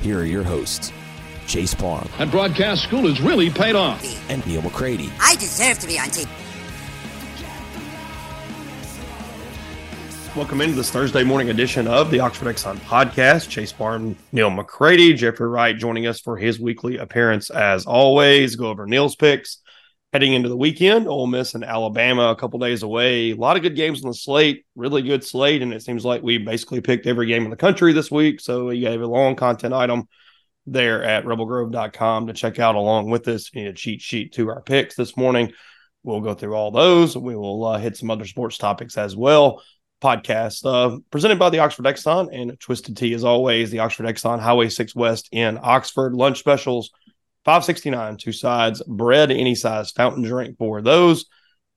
here are your hosts, Chase Parham That broadcast school has really paid off. and Neal McCready. I deserve to be on TV. Welcome into this Thursday morning edition of the Oxford Exxon podcast. Chase Parham, Neal McCready, Jeffrey Wright joining us for his weekly appearance as always. Go over Neal's picks. Heading into the weekend, Ole Miss and Alabama a couple days away. A lot of good games on the slate, really good slate, and it seems like we basically picked every game in the country this week. So you have a long content item there at rebelgrove.com to check out along with this. Need a cheat sheet to our picks this morning. We'll go through all those. We will uh, hit some other sports topics as well podcast uh, presented by the Oxford Exxon and Twisted Tea as always. The Oxford Exxon Highway 6 West in Oxford. Lunch specials, 569, two sides, bread, any size, fountain drink for those.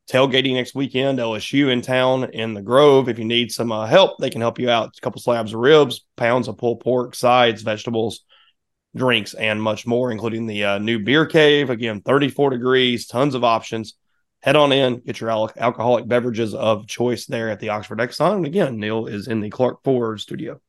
Tailgating next weekend, LSU in town in the Grove. If you need some uh, help, they can help you out. A couple slabs of ribs, pounds of pulled pork, sides, vegetables, drinks, and much more, including the uh, new beer cave. Again, 34 degrees, tons of options head on in, get your al- alcoholic beverages of choice there at the Oxford Exxon. And again, Neal is in the Clark Ford studio.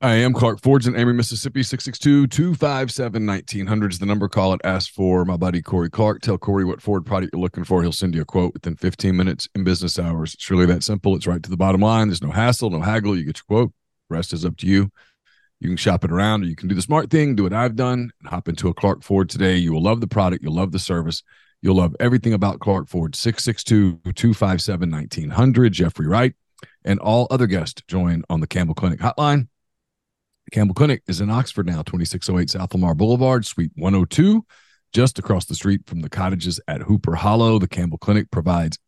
I am Clark Ford's in Amory, Mississippi. 662 257 1900 is the number. Call it. Ask for my buddy Corey Clark. Tell Corey what Ford product you're looking for. He'll send you a quote within 15 minutes in business hours. It's really that simple. It's right to the bottom line. There's no hassle, no haggle. You get your quote. rest is up to you. You can shop it around or you can do the smart thing, do what I've done, and hop into a Clark Ford today. You will love the product. You'll love the service. You'll love everything about Clark Ford. 662 257 1900. Jeffrey Wright and all other guests join on the Campbell Clinic hotline. Campbell Clinic is in Oxford now, 2608 South Lamar Boulevard, Suite 102, just across the street from the cottages at Hooper Hollow. The Campbell Clinic provides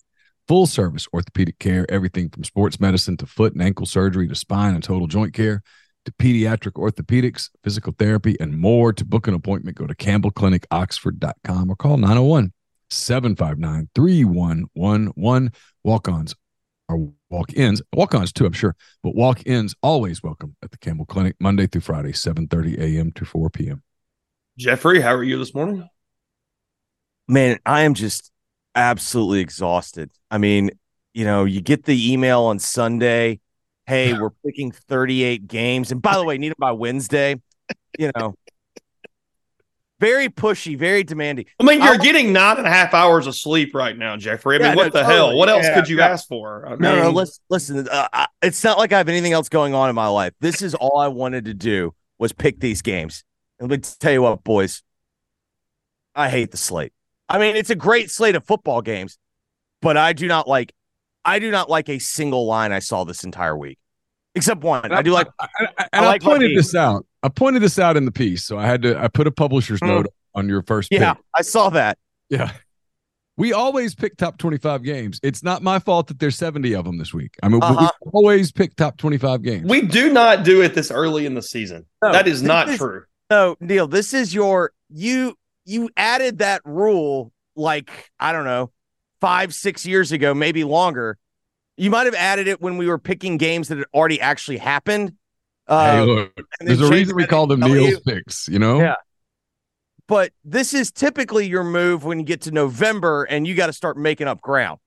full service orthopedic care, everything from sports medicine to foot and ankle surgery to spine and total joint care to pediatric orthopedics, physical therapy, and more. To book an appointment, go to campbellclinicoxford.com or call 901 759 3111. Walk ons are walk ins, walk ons too, I'm sure, but walk ins always welcome at the Campbell Clinic, Monday through Friday, 7 30 a.m. to 4 p.m. Jeffrey, how are you this morning? man, I am just absolutely exhausted. I mean, you know, you get the email on Sunday, hey, we're picking 38 games. And by the way, need it by Wednesday. You know, very pushy, very demanding. I mean, you're I- getting nine and a half hours of sleep right now, Jeffrey. I mean, Yeah, what no, the totally. hell? What else Yeah, could you yeah. ask for? I No, no, listen, listen. Uh, I, it's not like I have anything else going on in my life. This is all I wanted to do was pick these games. And let me tell you what, boys, I hate the slate. I mean, it's a great slate of football games, but I do not like. I do not like a single line I saw this entire week, except one. I do like. I, I, I and I, like pointed this out. I pointed this out in the piece, so I had to. I put a publisher's Mm. note on your first Yeah, pick. I saw that. Yeah. We always pick top 25 games. It's not my fault that there's 70 of them this week. I mean, we- Uh-huh. we always pick top 25 games. we do not do it this early in the season. No, that is not is- true. No, Neal, this is your you you added that rule like I don't know, 5 6 years ago, maybe longer. You might have added it when we were picking games that had already actually happened. Uh, hey, look, there's a reason we call them Neal's picks, you know? Yeah. But this is typically your move when you get to November and you got to start making up ground.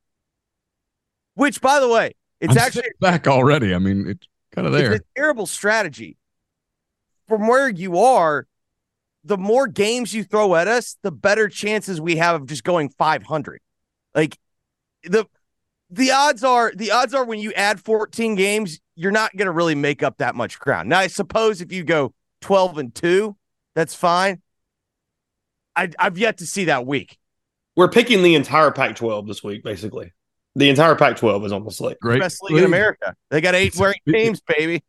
Which, by the way, it's I'm actually back already. I mean, it's kind of there. It's a terrible strategy. From where you are, the more games you throw at us, the better chances we have of just going 500. Like the the odds are the odds are when you add 14 games, you're not going to really make up that much ground. Now, I suppose if you go 12 and 2, that's fine. I, I've yet to see that week. We're picking the entire Pac 12 this week, basically. The entire Pac 12 is on the slate. Great Best league in America. They got eight It's- wearing teams, baby.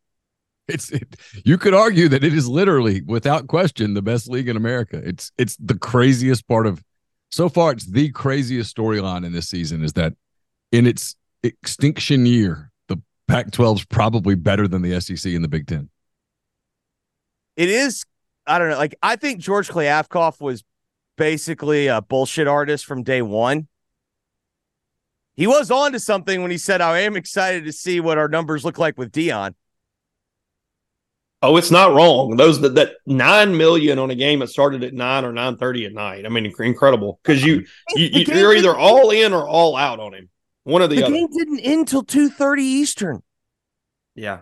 It's it, you could argue that it is literally, without question, the best league in America. It's it's the craziest part of so far. It's the craziest storyline in this season is that in its extinction year, the Pac-12 is probably better than the SEC and the Big Ten. It is, I don't know. Like, I think George Kliavkoff was basically a bullshit artist from day one. He was on to something when he said, I am excited to see what our numbers look like with Deion. Oh, it's not wrong. Those that, that nine million on a game that started at nine or nine thirty at night. I mean, incredible because you, you, you you're either all in or all out on him. One of the, The other. game didn't end till 2.30 Eastern. Yeah,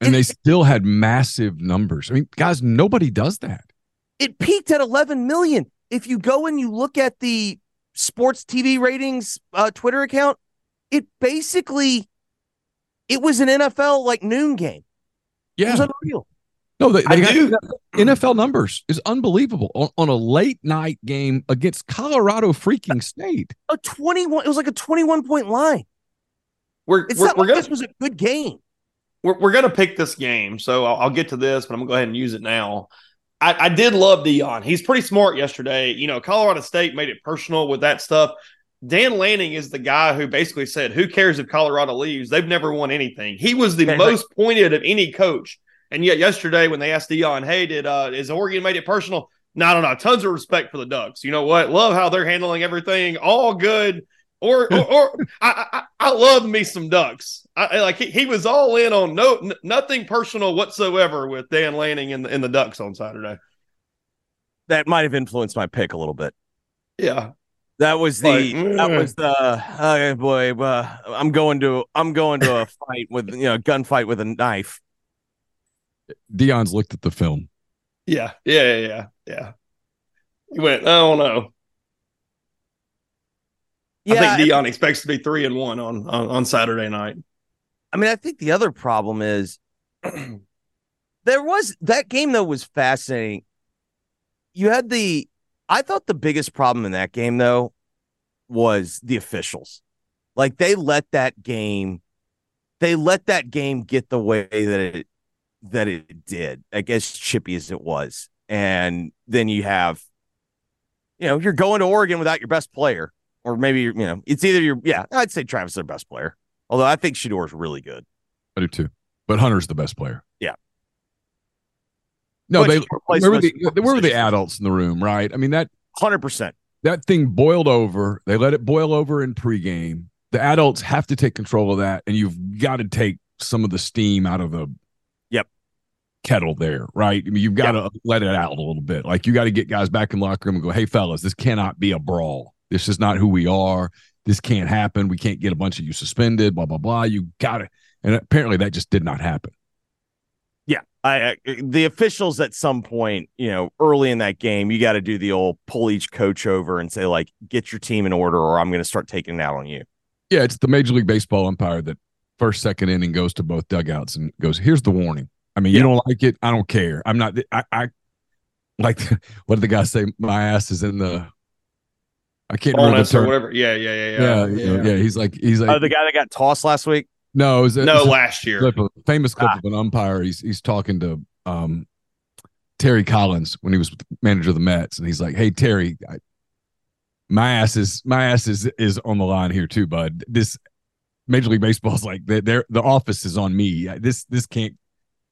And they still had massive numbers. I mean, guys, nobody does that. It peaked at 11 million. If you go and you look at the sports TV ratings uh, Twitter account, it basically, it was an NFL like noon game. It was Yeah, unreal. No, they, I they got do. NFL numbers is unbelievable on, on a late night game against Colorado freaking State. A 21, it was like a 21 point line. We're It's we're, not we're like gonna this was a good game. we're, we're gonna pick this game, so I'll, I'll get to this, but I'm gonna go ahead and use it now. I, I did love Deion. He's pretty smart yesterday. You know, Colorado State made it personal with that stuff. Dan Lanning is the guy who basically said, "Who cares if Colorado leaves? They've never won anything." He was the Yeah, most pointed of any coach. And yet, yesterday when they asked Deion, "Hey, did uh, is Oregon made it personal?" No, no, no. Tons of respect for the Ducks. You know what? Love how they're handling everything. All good. Or, or, or I, I, I love me some Ducks. I, like he, he was all in on no n- nothing personal whatsoever with Dan Lanning and the, and the Ducks on Saturday. That might have influenced my pick a little bit. Yeah, That was the Like, that mm. was the oh boy. Uh, I'm going to I'm going to a fight with you know gunfight with a knife. Deion's looked at the film. yeah, yeah, yeah, yeah. yeah. He went. Oh no. Yeah, I think Deion expects to be three and one on, on on Saturday night. I mean, I think the other problem is there was that game though was fascinating. You had the I thought the biggest problem in that game though was the officials. Like they let that game they let that game get the way that it that it did, like as chippy as it was. And then you have you know, you're going to Oregon without your best player. Or maybe you know, it's either your yeah, I'd say Travis is their best player. Although I think Shedeur is really good. I do too. But Hunter's the best player. Yeah. No, Which they where were the where were the adults in the room, right? I mean that Hundred percent. that thing boiled over. They let it boil over in pregame. The adults have to take control of that, and you've got to take some of the steam out of the. Kettle there, right? I mean, you've got to let it out a little bit. Like you got to get guys back in the locker room and go, "Hey, fellas, this cannot be a brawl. This is not who we are. This can't happen. We can't get a bunch of you suspended. Blah blah blah. You got it. And apparently, that just did not happen. Yeah, I, I the officials at some point, you know, early in that game, you got to do the old pull each coach over and say like, "Get your team in order, or I'm going to start taking it out on you." Yeah, it's the Major League Baseball umpire that first second inning goes to both dugouts and goes, "Here's the warning. I mean, you don't like it. I don't care. I'm not. I, I like. What did the guy say? My ass is in the. I can't remember the Bonus or term. whatever. Yeah, yeah, yeah, Yeah, yeah. yeah, yeah. He's like, he's like, Oh, the guy that got tossed last week. no, it was a, No, it's a last year. clip, a famous clip Ah. of an umpire. He's he's talking to um Terry Collins when he was manager of the Mets, and he's like, "Hey Terry, I, my ass is my ass is is on the line here too, bud. This Major League Baseball's like they they're the office is on me. This this can't.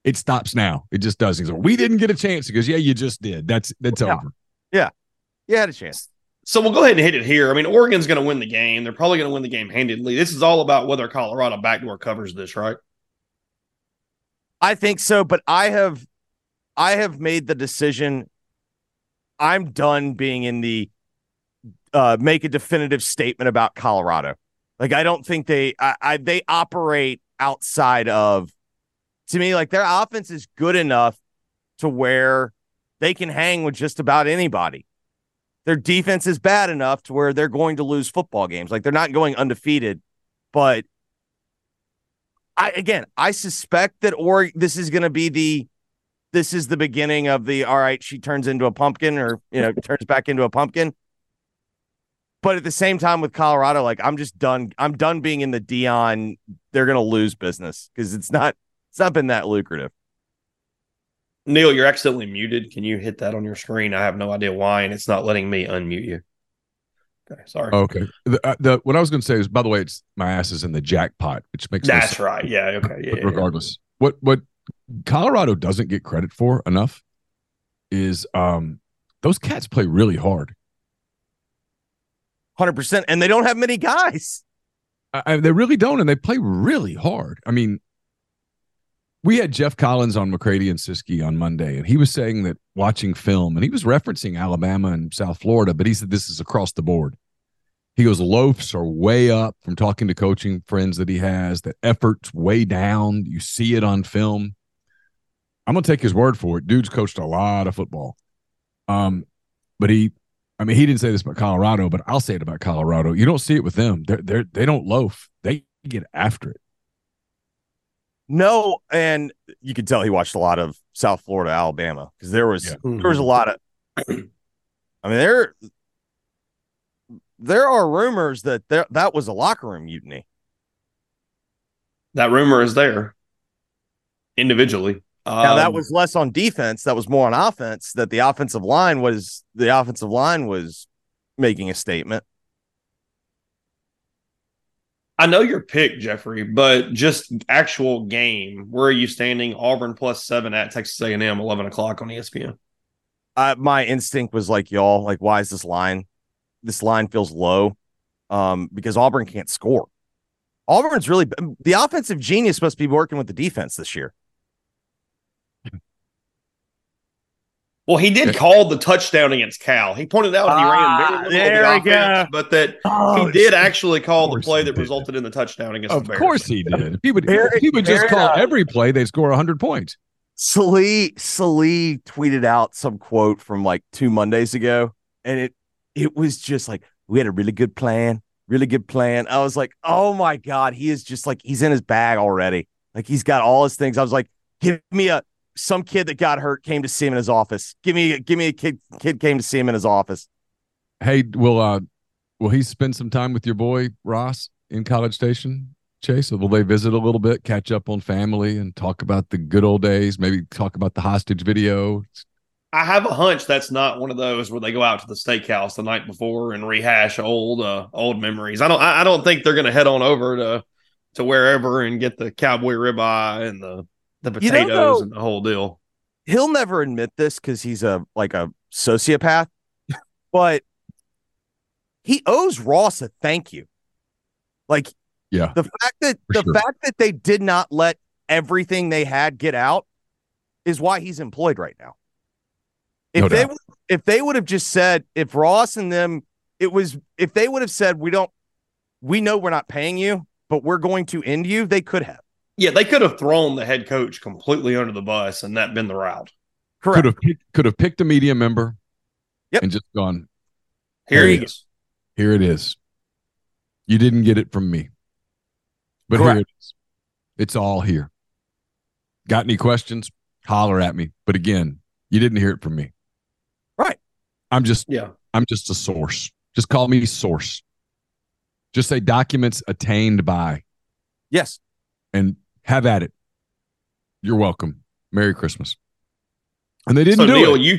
It stops now. It just does. He's like, we didn't get a chance. He goes, yeah, you just did. That's that's Yeah. over. Yeah, you had a chance. So we'll go ahead and hit it here. I mean, Oregon's going to win the game. They're probably going to win the game handedly. This is all about whether Colorado backdoor covers this, right? I think so, but I have, I have made the decision. I'm done being in the uh, make a definitive statement about Colorado. Like I don't think they I, I they operate outside of to me like their offense is good enough to where they can hang with just about anybody. Their defense is bad enough to where they're going to lose football games. Like they're not going undefeated, but I again, I suspect that or this is going to be the this is the beginning of the all right, she turns into a pumpkin or you know, turns back into a pumpkin. But at the same time with Colorado, like I'm just done. I'm done being in the Deion, They're gonna lose business because it's not it's not been that lucrative. Neal, you're accidentally muted. Can you hit that on your screen? I have no idea why, and it's not letting me unmute you. Okay, sorry. Okay. The, uh, the what I was going to say is, by the way, it's my ass is in the jackpot, which makes That's sense. right. Yeah. Okay. Yeah. But yeah, regardless, what what Colorado doesn't get credit for enough is um those cats play really hard. Hundred percent, and they don't have many guys. I, I- they really don't, and they play really hard. I mean, we had Jeff Collins on McCready and Siski on Monday, and he was saying that watching film, and he was referencing Alabama and South Florida, but he said this is across the board. He goes, loafs are way up from talking to coaching friends that he has. The effort's way down. You see it on film. I'm gonna take his word for it. Dude's coached a lot of football. Um, but he I mean, he didn't say this about Colorado, but I'll say it about Colorado. You don't see it with them. They're they're they don't loaf. They get after it. No, and you could tell he watched a lot of South Florida, Alabama, because there was Yeah. there was a lot of. I mean, there there are rumors that there that was a locker room mutiny. That rumor is there individually. Now that Um, was less on defense. That was more on offense. That the offensive line was the offensive line was making a statement. I know your pick, Jeffrey, but just actual game. Where are you standing? Auburn plus seven at Texas A&M, eleven o'clock on ESPN. Uh, my instinct was like y'all, like why is this line? This line feels low, um, because Auburn can't score. Auburn's really the offensive genius must be working with the defense this year. Well, he did call the touchdown against Cal. He pointed out he Ah, ran very little there of the offense, but that Oh, he did actually call the play that did. resulted in the touchdown against Of the Bears. course he did. He would Fair- he would just fair call enough. every play, they'd score hundred points. Salee Salee tweeted out some quote from like two Mondays ago, and it it was just like we had a really good plan, really good plan. I was like, oh my god, he is just like he's in his bag already. Like he's got all his things. I was like, give me a some kid that got hurt came to see him in his office. Give me give me a kid kid came to see him in his office. Hey, will uh will he spend some time with your boy Ross in College Station? Chase, will they visit a little bit, catch up on family, and talk about the good old days? Maybe talk about the hostage video. I have a hunch that's not one of those where they go out to the steakhouse the night before and rehash old uh, old memories. I don't I I don't think they're going to head on over to to wherever and get the cowboy ribeye and the the You don't potatoes know- and the whole deal. He'll never admit this because he's a like a sociopath, but he owes Ross a thank you. Like Yeah, the fact that the sure. fact that they did not let everything they had get out is why he's employed right now. If No they doubt. if they would have just said if Ross and them it was if they would have said we don't we know we're not paying you but we're going to end you they could have Yeah, they could have thrown the head coach completely under the bus and that been the route. correct could have picked, could have picked a media member. Yep. and just gone. Here There he you is. Here it is. You didn't get it from me, but here it is. It's all here. Got any questions? Holler at me. But again, you didn't hear it from me. Right. I'm just Yeah. I'm just a source. Just call me source. Just say documents attained by yes and have at it. You're welcome. Merry Christmas. And they didn't so do Neal, it. you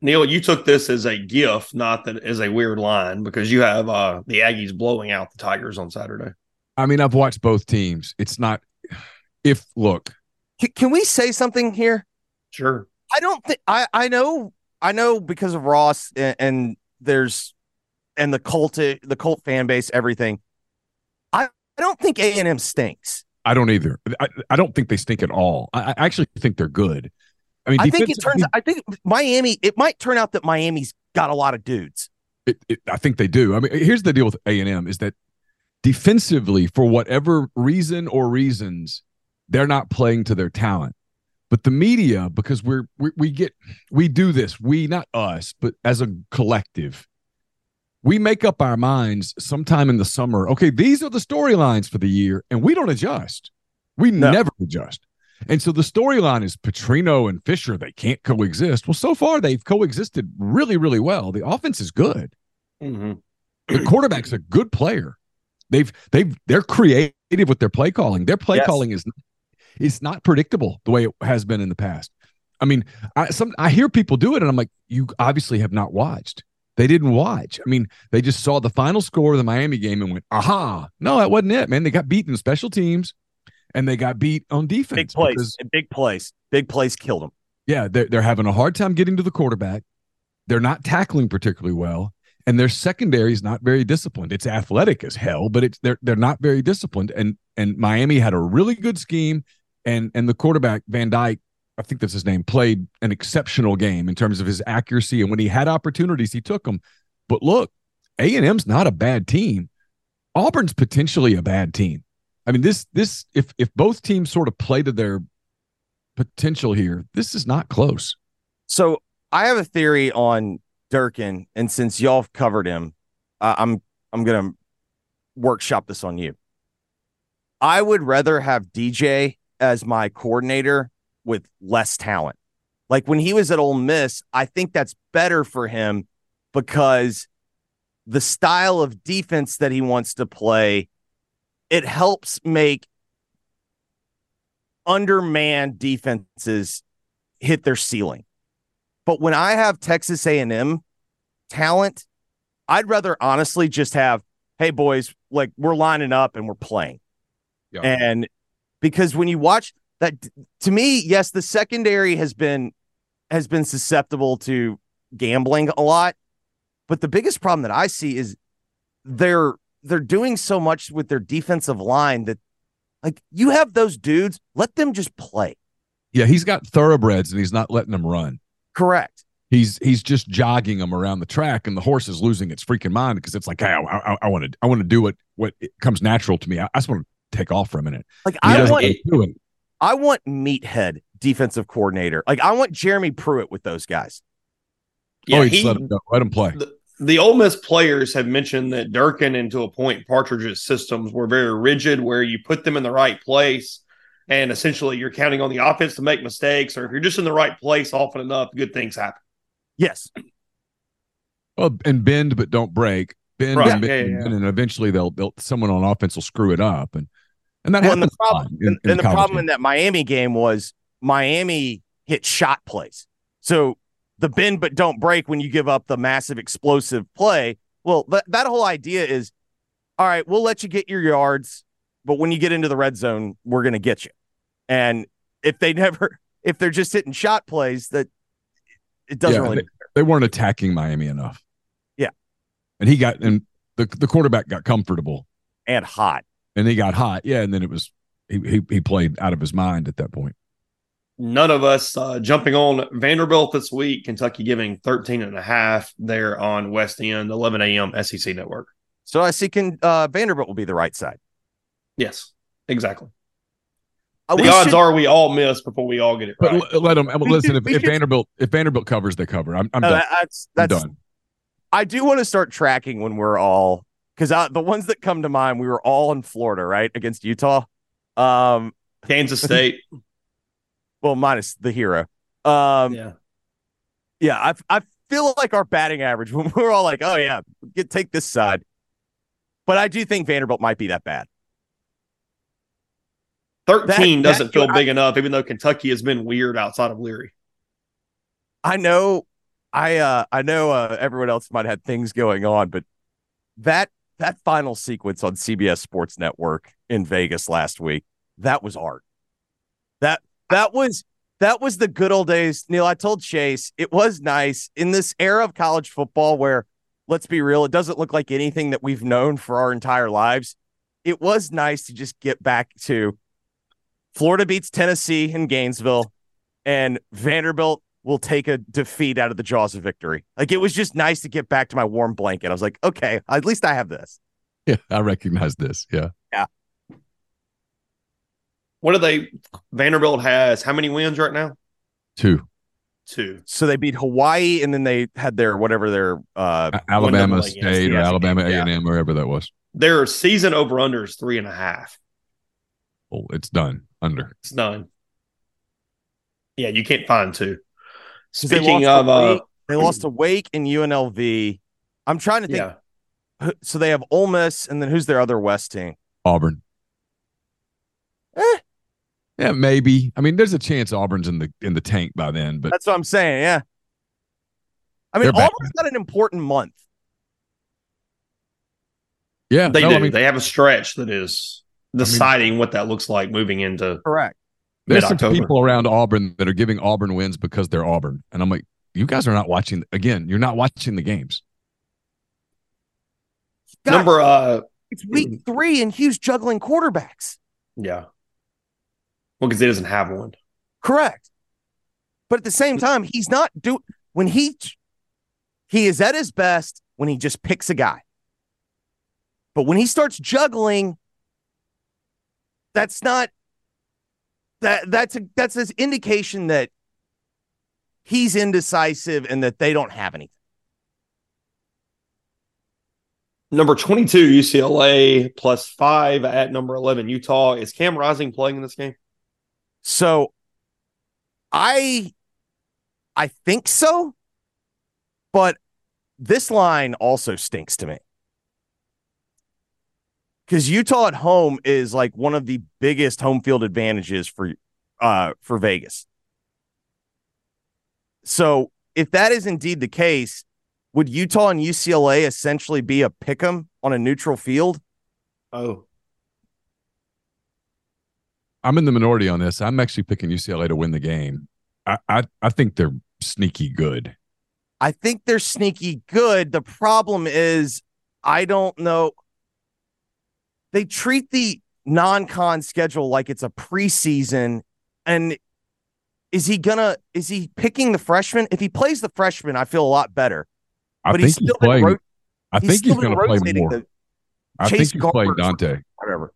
Neal, you took this as a gift, not that as a weird line, because you have uh the Aggies blowing out the Tigers on Saturday. I mean, I've watched both teams. It's not if look, can, can we say something here Sure. I don't think I I know I know because of Ross and, and there's and the cult the cult fan base everything. I, I don't think A and M stinks. I don't either. I, I don't think they stink at all. I, I actually think they're good. I mean, I think it turns. I think Miami. It might turn out that Miami's got a lot of dudes. it, it, I think they do. I mean, here's the deal with A and M is that defensively for whatever reason or reasons they're not playing to their talent but the media because we're we, we get we do this we not us but as a collective we make up our minds sometime in the summer okay these are the storylines for the year and we don't adjust we No. never adjust and so the storyline is Petrino and Fisher they can't coexist well so far they've coexisted really really well the offense is good Mhm. the quarterback's a good player. They've they've they're creative with their play calling. Their play Yes. calling is it's not predictable the way it has been in the past. I mean, I some I hear people do it and I'm like, you obviously have not watched. They didn't watch. I mean, they just saw the final score of the Miami game and went, aha. No, that wasn't it, man. They got beaten special teams and they got beat on defense. Big plays, because- big plays, big plays killed them. yeah, they're, they're having a hard time getting to the quarterback. They're not tackling particularly well, and their secondary is not very disciplined. It's athletic as hell, but it's they're they're not very disciplined. And and Miami had a really good scheme, and and the quarterback Van Dyck, I think that's his name, played an exceptional game in terms of his accuracy. And when he had opportunities, he took them. But look, A and M's not a bad team. Auburn's potentially a bad team. I mean, this this if if both teams sort of play to their potential here, this is not close. So I have a theory on Durkin, and since y'all covered him, uh, I'm I'm gonna workshop this on you. I would rather have DJ as my coordinator with less talent. Like when he was at Ole Miss, I think that's better for him because the style of defense that he wants to play, it helps make undermanned defenses hit their ceiling. But when I have Texas A&M talent, I'd rather honestly just have, hey boys, like we're lining up and we're playing. Yeah. And because when you watch that to me, yes, the secondary has been has been susceptible to gambling a lot. But the biggest problem that I see is they're they're doing so much with their defensive line that like you have those dudes, let them just play. Yeah, he's got thoroughbreds and he's not letting them run. Correct. He's he's just jogging them around the track, and the horse is losing its freaking mind because it's like, hey, I want to I want to do what what it comes natural to me. I, I just want to take off for a minute. Like And I want do it. I want meathead defensive coordinator. Like I want Jeremy Pruitt with those guys. Yeah, oh, he, he, let him go. Let him play. the, the Ole Miss players have mentioned that Durkin and to a point Partridge's systems were very rigid, where you put them in the right place, and essentially you're counting on the offense to make mistakes, or if you're just in the right place often enough, good things happen. Yes. Well, and bend but don't break. Bend Right. and, bend, Yeah, yeah, and yeah. bend, and eventually they'll they'll someone on offense will screw it up, and and that Well, and the problem, in- and, in and the problem game. in that Miami game was Miami hit shot plays. So the bend but don't break when you give up the massive explosive play. Well, that, that whole idea is all right, we'll let you get your yards, but when you get into the red zone, we're going to get you. And if they never, if they're just hitting shot plays, that it doesn't Yeah, really. they weren't attacking Miami enough. Yeah. and he got and the the quarterback got comfortable and hot. And he got hot. Yeah, and then it was he he, he played out of his mind at that point. None of us uh, jumping on Vanderbilt this week, Kentucky giving 13 and a half there on West End, 11 a.m. SEC network. So I see can uh, Vanderbilt will be the right side. Yes, exactly. Uh, The odds should- are we all miss before we all get it But right. l- let them listen. If, if Vanderbilt if Vanderbilt covers, they cover. I'm I'm No, done. that- that's I'm done. I do want to start tracking when we're all because the ones that come to mind, we were all in Florida, right, against Utah. Um, Kansas State. well, minus the hero. Um, yeah, yeah. I I feel like our batting average when we're all like, oh yeah, get take this side. But I do think Vanderbilt might be that bad. 13 That- doesn't that- feel I- big enough, even though Kentucky has been weird outside of Leary. I know, I uh, I know uh, everyone else might have things going on, but that that final sequence on CBS Sports Network in Vegas last week, that was art. That that was that was the good old days. Neal, I told Chase it was nice in this era of college football where, let's be real, it doesn't look like anything that we've known for our entire lives. It was nice to just get back to Florida beats Tennessee in Gainesville, and Vanderbilt will take a defeat out of the jaws of victory. Like it was just nice to get back to my warm blanket. I was like, okay, at least I have this. Yeah, I recognize this. Yeah. Yeah. What do they? Vanderbilt has how many wins right now? Two. Two. So they beat Hawaii, and then they had their whatever their uh, Alabama State or Alabama. A&M, wherever that was. Their season over under is three and a half. Oh, it's done. Under. It's done. Yeah, you can't find two. 'Cause they Speaking of, uh, Wake- they lost to Wake and UNLV. I'm trying to think. yeah, who- So they have Ole Miss, and then who's their other West team? Auburn. Eh. Yeah, maybe. I mean, there's a chance Auburn's in the in the tank by then, but That's what I'm saying. Yeah. I mean, They're back. Auburn's got an important month. yeah, they no, do. I mean, they have a stretch that is deciding what that looks like moving into. Correct. There's some people around Auburn that are giving Auburn wins because they're Auburn, and I'm like, you guys are not watching. Again, you're not watching the games. God, Number, uh, It's week three, and Hugh's juggling quarterbacks. yeah. Well, because he doesn't have one. Correct. But at the same time, he's not do when he he is at his best when he just picks a guy. But when he starts juggling, that's not that that's a that's an indication that he's indecisive and that they don't have anything. Number 22, UCLA plus five at number 11, Utah. Is Cam Rising playing in this game? So I I think so, but this line also stinks to me. Because Utah at home is like one of the biggest home field advantages for uh for Vegas. So if that is indeed the case, would Utah and UCLA essentially be a pick 'em on a neutral field? Oh, I'm in the minority on this. I'm actually picking UCLA to win the game. I I, I think they're sneaky good. I think they're sneaky good. The problem is, I don't know. They treat the non con schedule like it's a preseason. And is he gonna, is he picking the freshman? If he plays the freshman, I feel a lot better. I But think he's he's, still been playing. ro- I he's think he's going to play more. the- I Chase think he's playing Dante. whatever.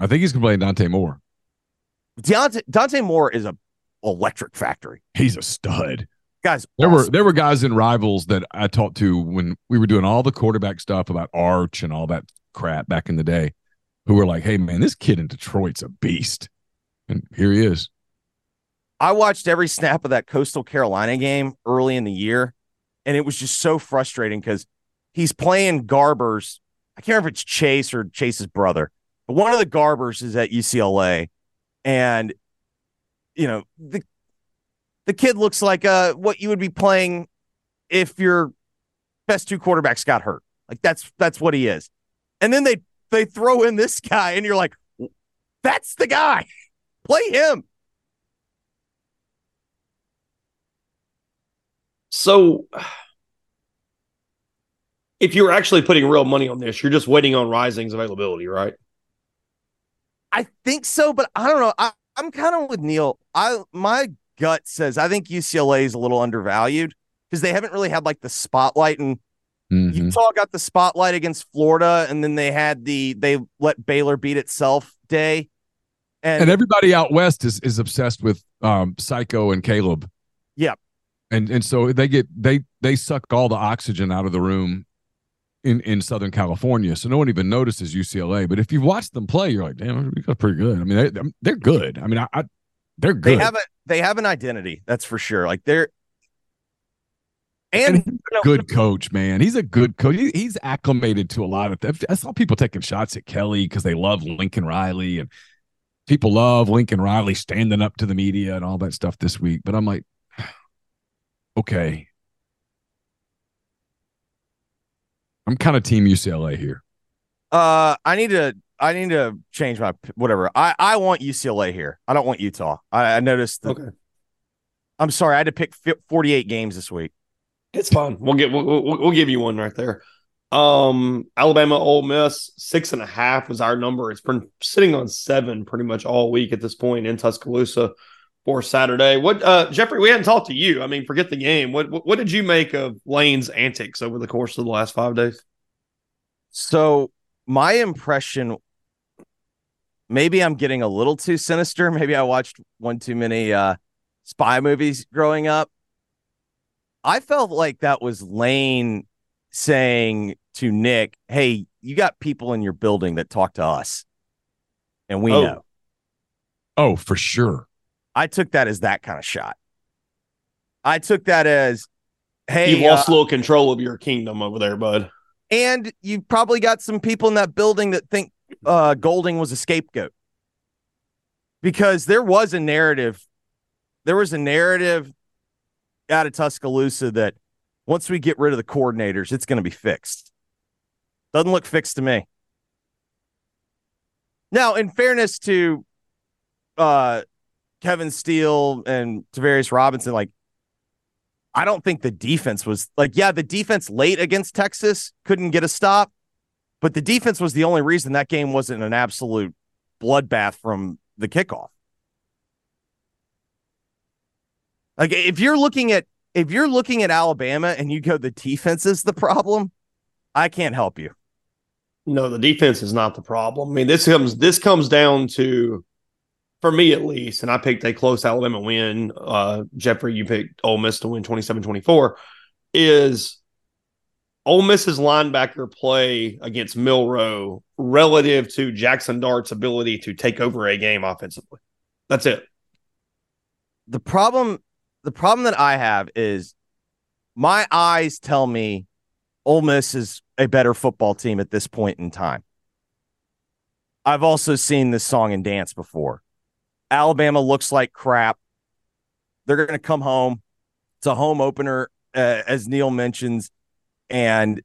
I think he's to play Dante Moore. Deontay, Dante Moore is a electric factory. He's a stud. Guys, There were there were guys in rivals that I talked to when we were doing all the quarterback stuff about Arch and all that crap back in the day, who were like, "Hey man, this kid in Detroit's a beast," and here he is. I watched every snap of that Coastal Carolina game early in the year, and it was just so frustrating because he's playing Garbers. I can't remember if it's Chase or Chase's brother, but one of the Garbers is at UCLA, and you know the the kid looks like uh what you would be playing if your best two quarterbacks got hurt. Like that's that's what he is, and then they they throw in this guy, and you're like, that's the guy. Play him. So, if you're actually putting real money on this, you're just waiting on Rising's availability, right? I think so, but I don't know. I, I'm kind of with Neal. I my gut says I think UCLA is a little undervalued because they haven't really had like the spotlight, and Mhm. Utah got the spotlight against Florida, and then they had the they let Baylor beat itself day, and, And everybody out west is is obsessed with um Psycho and Caleb. Yep. And and so they get they they suck all the oxygen out of the room in in Southern California. So no one even notices UCLA. But if you watch them play, you're like, damn, we got pretty good. I mean, they, they're good. I mean, I, I they're good. they have a they have an identity. That's for sure. Like they're and and he's a good coach, man. He's a good coach. He, he's acclimated to a lot of. Th- I saw people taking shots at Kelly because they love Lincoln Riley, and people love Lincoln Riley standing up to the media and all that stuff this week. But I'm like, okay, I'm kind of team UCLA here. uh, I need to I need to change my whatever. I I want UCLA here. I don't want Utah. I, I noticed. That, Okay. I'm sorry. I had to pick 48 games this week. It's fine. We'll get we'll, we'll, give you one right there. Um, Alabama, Ole Miss, six and a half was our number. It's been sitting on seven pretty much all week at this point in Tuscaloosa for Saturday. What, uh, Jeffrey? We hadn't talked to you. I mean, forget the game. What what, what did you make of Lane's antics over the course of the last five days? So my impression, maybe I'm getting a little too sinister. Maybe I watched one too many uh, spy movies growing up. I felt like that was Lane saying to Nick, "Hey, you got people in your building that talk to us, and we Oh. know." Oh, for sure. I took that as that kind of shot. I took that as, "Hey, You've lost uh, a little control of your kingdom over there, bud. and you probably got some people in that building that think uh, Golding was a scapegoat because there was a narrative. There was a narrative out of Tuscaloosa that once we get rid of the coordinators, it's going to be fixed. Doesn't look fixed to me. Now, in fairness to uh, Kevin Steele and Travaris Robinson, like I don't think the defense was like, yeah, the defense late against Texas couldn't get a stop, but the defense was the only reason that game wasn't an absolute bloodbath from the kickoff. Like if you're looking at if you're looking at Alabama and you go the defense is the problem, I can't help you. No, the defense is not the problem. I mean, this comes this comes down to, for me at least, and I picked a close Alabama win. Uh, Jeffrey, you picked Ole Miss to win 27-24, is Ole Miss's linebacker play against Milroe relative to Jaxson Dart's ability to take over a game offensively. That's it. the problem the problem that I have is my eyes tell me Ole Miss is a better football team at this point in time. I've also seen this song and dance before. Alabama looks like crap. They're going to come home. It's a home opener, uh, as Neal mentions. And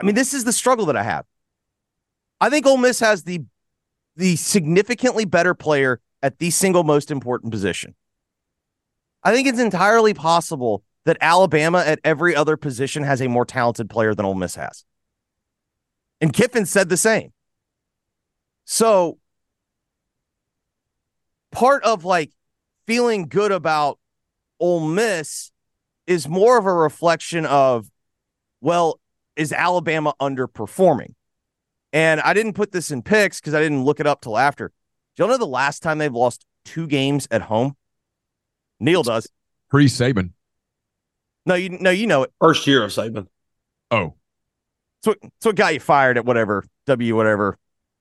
I mean, this is the struggle that I have. I think Ole Miss has the the significantly better player at the single most important position. I think it's entirely possible that Alabama at every other position has a more talented player than Ole Miss has. And Kiffin said the same. So part of like feeling good about Ole Miss is more of a reflection of, well, is Alabama underperforming? And I didn't put this in picks because I didn't look it up till after. Do y'all know the last time they've lost two games at home? Neal does. Pre Saban. No, you no, you know it. First year of Saban. Oh, So what, it's what got you fired at whatever W whatever.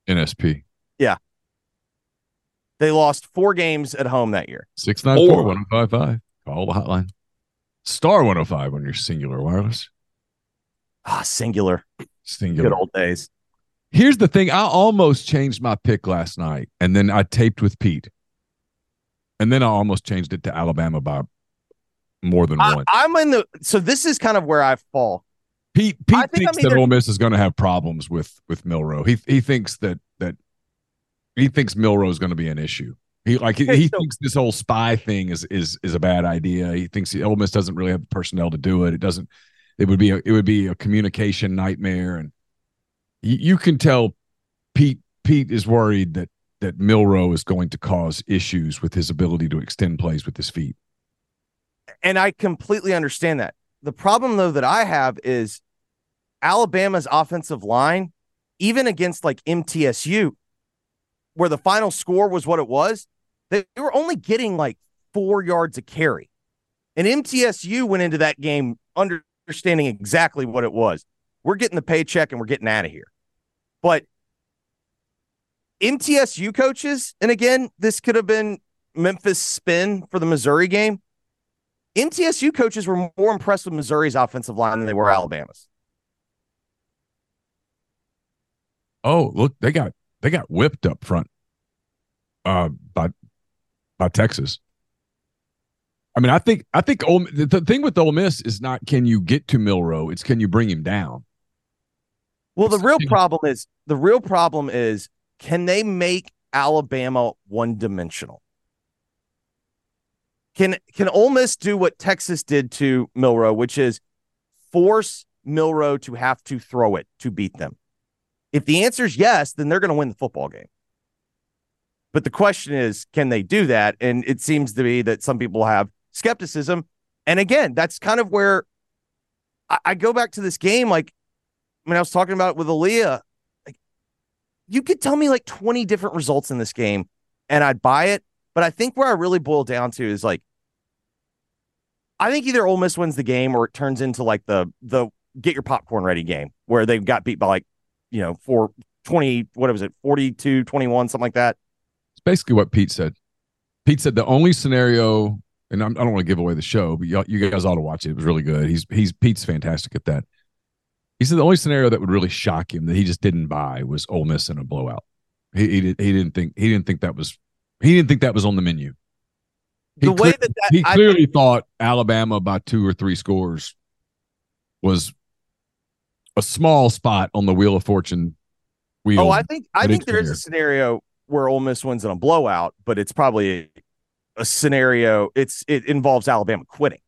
NSP. Yeah. They lost four games at home that year. 694 Or- 1055. Call the hotline. Star 105 on your Cingular wireless. Ah, Cingular. Cingular. Good old days. Here's the thing. I almost changed my pick last night, and then I taped with Pete. And then I almost changed it to Alabama by more than I, one. I'm in the so this is kind of where I fall. Pete Pete think thinks I'm that either- Ole Miss is going to have problems with with Milroe. He he thinks that that he thinks Milroe is going to be an issue. He like Okay, he so- thinks this whole spy thing is is is a bad idea. He thinks the Ole Miss doesn't really have the personnel to do it. It doesn't. It would be a, it would be a communication nightmare, and you, can tell Pete Pete is worried that that Milroe is going to cause issues with his ability to extend plays with his feet. And I completely understand that. The problem though that I have is Alabama's offensive line, even against like MTSU, where the final score was what it was, they, they were only getting like four yards a carry. And MTSU went into that game understanding exactly what it was. We're getting the paycheck and we're getting out of here. But MTSU coaches, and again, this could have been Memphis spin for the Missouri game. MTSU coaches were more impressed with Missouri's offensive line than they were Alabama's. Oh, look, they got they got whipped up front uh by by Texas. I mean, I think I think Ole, the, the thing with Ole Miss is not can you get to Milroe, it's can you bring him down. Well, the real problem is the real problem is can they make Alabama one dimensional? Can can Ole Miss do what Texas did to Milroe, which is force Milroe to have to throw it to beat them? If the answer is yes, then they're going to win the football game. But the question is, can they do that? And it seems to be that some people have skepticism. And again, that's kind of where I, I go back to this game. Like I mean, I was talking about it with Aaliyah. Like, you could tell me like 20 different results in this game and I'd buy it. But I think where I really boil down to is like, I think either Ole Miss wins the game or it turns into like the the get your popcorn ready game where they got beat by like, you know, for 20, what was it, 42, 21, something like that. It's basically what Pete said. Pete said the only scenario, and I'm, I do not want to give away the show, but you guys ought to watch it. It was really good. He's he's Pete's fantastic at that. He said the only scenario that would really shock him that he just didn't buy was Ole Miss in a blowout. He he, did, he didn't think he didn't think that was he didn't think that was on the menu. He the way that, that he clearly think, thought Alabama by two or three scores was a small spot on the wheel of fortune wheel. Oh, I think I think there is a scenario where Ole Miss wins in a blowout, but it's probably a, a scenario. It's it involves Alabama quitting.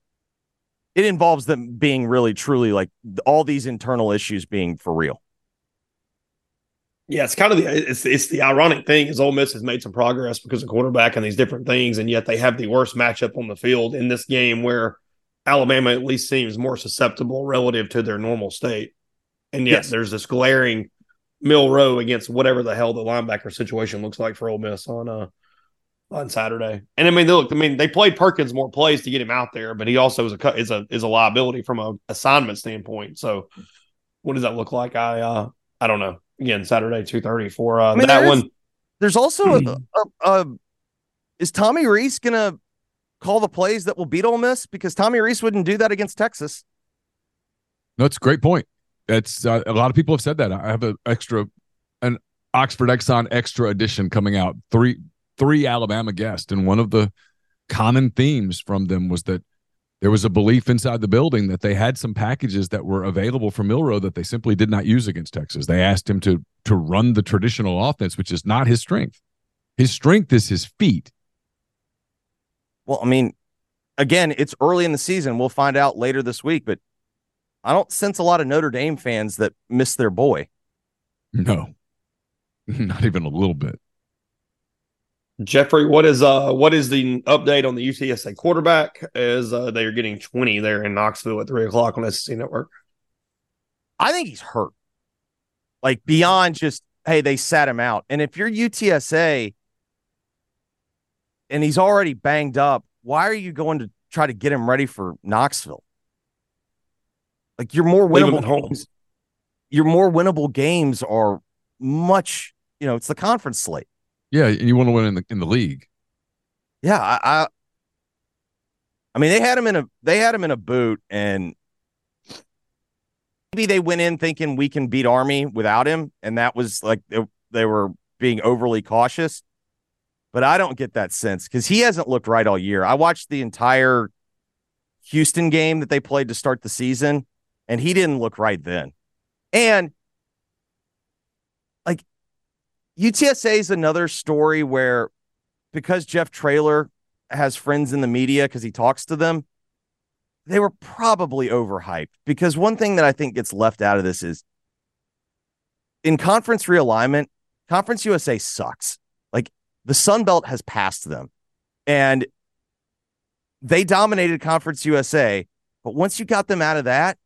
It involves them being really truly like all these internal issues being for real. Yeah, it's kind of the it's it's the ironic thing is Ole Miss has made some progress because of quarterback and these different things, and yet they have the worst matchup on the field in this game where Alabama at least seems more susceptible relative to their normal state. And yet yes. there's this glaring Milroe against whatever the hell the linebacker situation looks like for Ole Miss on uh on Saturday. And I mean, look, I mean, they played Perkins more plays to get him out there, but he also is a is a is a liability from a assignment standpoint. So, what does that look like? I uh I don't know. Again, Saturday two thirty for uh, I mean, that one. There's also a, a, a, is Tommy Rees gonna call the plays that will beat Ole Miss because Tommy Rees wouldn't do that against Texas. No, it's a great point. It's uh, a lot of people have said that. I have an extra, an Oxford Exxon extra edition coming out. Three three Alabama guests, and one of the common themes from them was that there was a belief inside the building that they had some packages that were available for Milroe that they simply did not use against Texas. They asked him to to run the traditional offense, which is not his strength. His strength is his feet. Well, I mean, again, it's early in the season. We'll find out later this week, but I don't sense a lot of Notre Dame fans that miss their boy. No, not even a little bit. Jeffrey, what is uh what is the update on the UTSA quarterback as uh, they are getting 20 there in Knoxville at three o'clock on SEC Network? I think he's hurt. Like beyond just, hey, they sat him out. And if you're UTSA and he's already banged up, why are you going to try to get him ready for Knoxville? Like your more winnable games, your more winnable games are much, you know, it's the conference slate. Yeah, and you want to win in the in the league. Yeah, I, I I mean they had him in a they had him in a boot and maybe they went in thinking we can beat Army without him and that was like they, they were being overly cautious. But I don't get that sense cuz he hasn't looked right all year. I watched the entire Houston game that they played to start the season and he didn't look right then. And UTSA is another story where because Jeff Traylor has friends in the media because he talks to them, they were probably overhyped. Because one thing that I think gets left out of this is in conference realignment, Conference USA sucks. Like the Sun Belt has passed them and they dominated Conference USA. But once you got them out of that,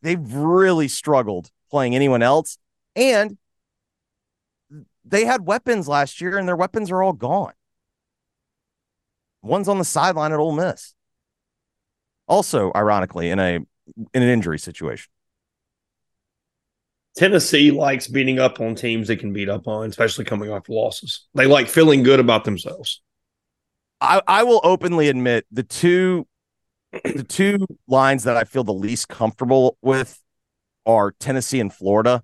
they've really struggled playing anyone else. And they had weapons last year and their weapons are all gone. One's on the sideline at Ole Miss. Also, ironically, in a in an injury situation. Tennessee likes beating up on teams they can beat up on, especially coming off losses. They like feeling good about themselves. I, I will openly admit the two the two lines that I feel the least comfortable with are Tennessee and Florida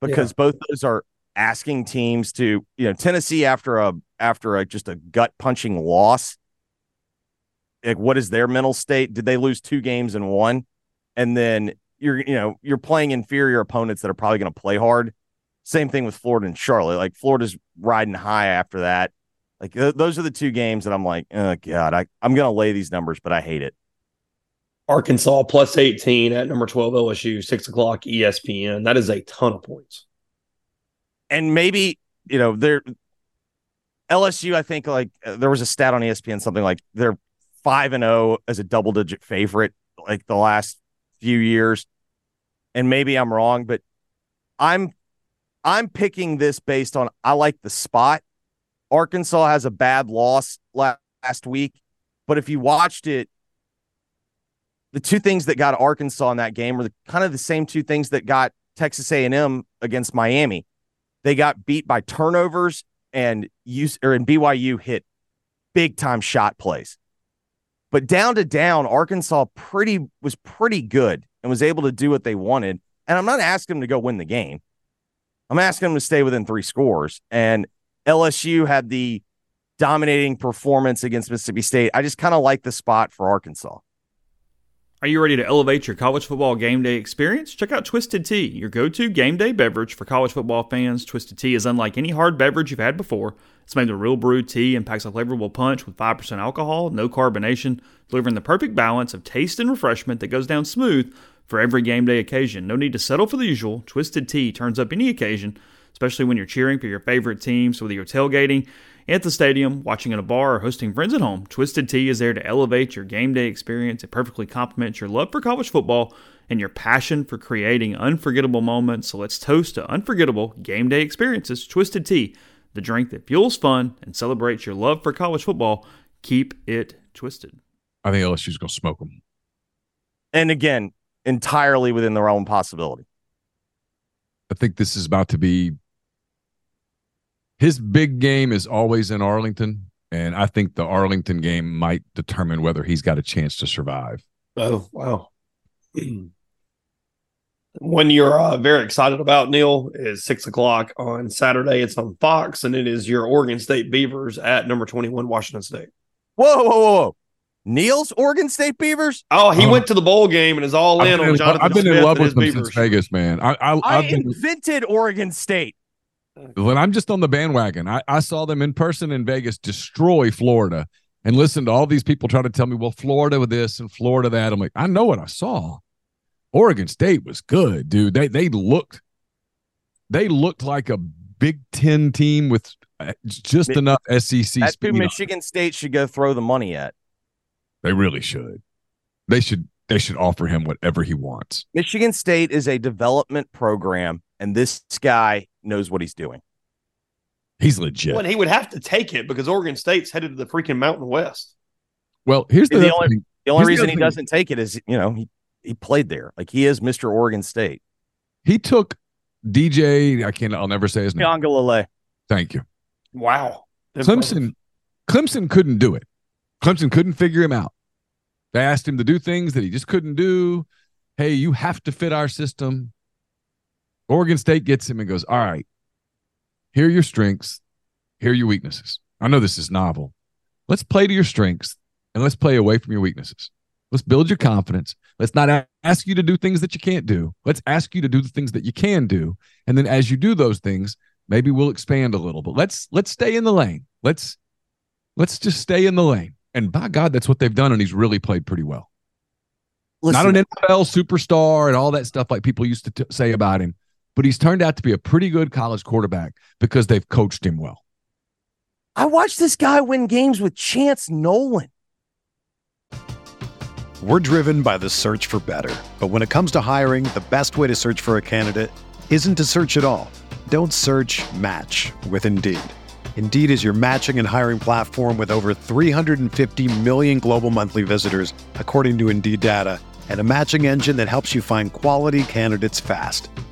because yeah. both those are asking teams to, you know, Tennessee after a after a just a gut punching loss. Like, what is their mental state? Did they lose two games in one? And then you're, you know, you're playing inferior opponents that are probably going to play hard. Same thing with Florida and Charlotte. Like Florida's riding high after that. Like th- those are the two games that I'm like, oh god, I, I'm going to lay these numbers, but I hate it. Arkansas plus 18 at number 12 LSU, six o'clock ESPN. That is a ton of points and maybe you know they're LSU. I think like uh, there was a stat on ESPN something like they're five and zero oh as a double digit favorite like the last few years, and maybe I'm wrong, but I'm I'm picking this based on I like the spot. Arkansas has a bad loss last week, but if you watched it, the two things that got Arkansas in that game were the, kind of the same two things that got Texas A&M against Miami. They got beat by turnovers and use or in BYU hit big time shot plays. But down to down, Arkansas pretty was pretty good and was able to do what they wanted. And I'm not asking them to go win the game. I'm asking them to stay within three scores. And LSU had the dominating performance against Mississippi State. I just kind of like the spot for Arkansas. Are you ready to elevate your college football game day experience? Check out Twisted Tea, your go to game day beverage for college football fans. Twisted Tea is unlike any hard beverage you've had before. It's made with real brewed tea and packs a flavorful punch with 5% alcohol, no carbonation, delivering the perfect balance of taste and refreshment that goes down smooth for every game day occasion. No need to settle for the usual. Twisted Tea turns up any occasion, especially when you're cheering for your favorite team. So whether you're tailgating, at the stadium, watching at a bar, or hosting friends at home, Twisted Tea is there to elevate your game day experience. It perfectly complements your love for college football and your passion for creating unforgettable moments. So let's toast to unforgettable game day experiences. Twisted Tea, the drink that fuels fun and celebrates your love for college football. Keep it twisted. I think LSU's going to smoke them. And again, entirely within the realm of possibility. I think this is about to be his big game is always in Arlington, and I think the Arlington game might determine whether he's got a chance to survive. Oh wow! One you're uh, very excited about, Neil, is six o'clock on Saturday. It's on Fox, and it is your Oregon State Beavers at number twenty-one Washington State. Whoa, whoa, whoa! Neil's Oregon State Beavers? Oh, he went to the bowl game and is all in on Jonathan. I've been Smith in love with them since Vegas, man. I I, I been, invented Oregon State. When I'm just on the bandwagon, I, I saw them in person in Vegas destroy Florida and listen to all these people try to tell me, well, Florida with this and Florida that. I'm like, I know what I saw. Oregon State was good, dude. They they looked they looked like a Big Ten team with uh, just enough SEC. That's who Michigan State should go throw the money at. They really should. They should they should offer him whatever he wants. Michigan State is a development program, and this guy knows what he's doing. He's legit. Well, he would have to take it because Oregon State's headed to the freaking Mountain West. Well, here's the, the only thing. the only reason the he doesn't take it is you know he he played there. Like he is Mr. Oregon State. He took DJ. I can't. I'll never say his name. Uiagalelei. Thank you. Wow. Clemson. Clemson couldn't do it. Clemson couldn't figure him out. They asked him to do things that he just couldn't do. Hey, you have to fit our system. Oregon State gets him and goes, All right, here are your strengths, here are your weaknesses. I know this is novel. Let's play to your strengths and let's play away from your weaknesses. Let's build your confidence. Let's not ask you to do things that you can't do. Let's ask you to do the things that you can do. And then as you do those things, maybe we'll expand a little. But let's let's stay in the lane. Let's let's just stay in the lane. And by God, that's what they've done. And he's really played pretty well. Listen, Not an NFL superstar and all that stuff like people used to t- say about him, but he's turned out to be a pretty good college quarterback because they've coached him well. I watched this guy win games with Chance Nolan. We're driven by the search for better. But when it comes to hiring, the best way to search for a candidate isn't to search at all. Don't search match with Indeed. Indeed is your matching and hiring platform with over 350 million global monthly visitors, according to Indeed data, and a matching engine that helps you find quality candidates fast.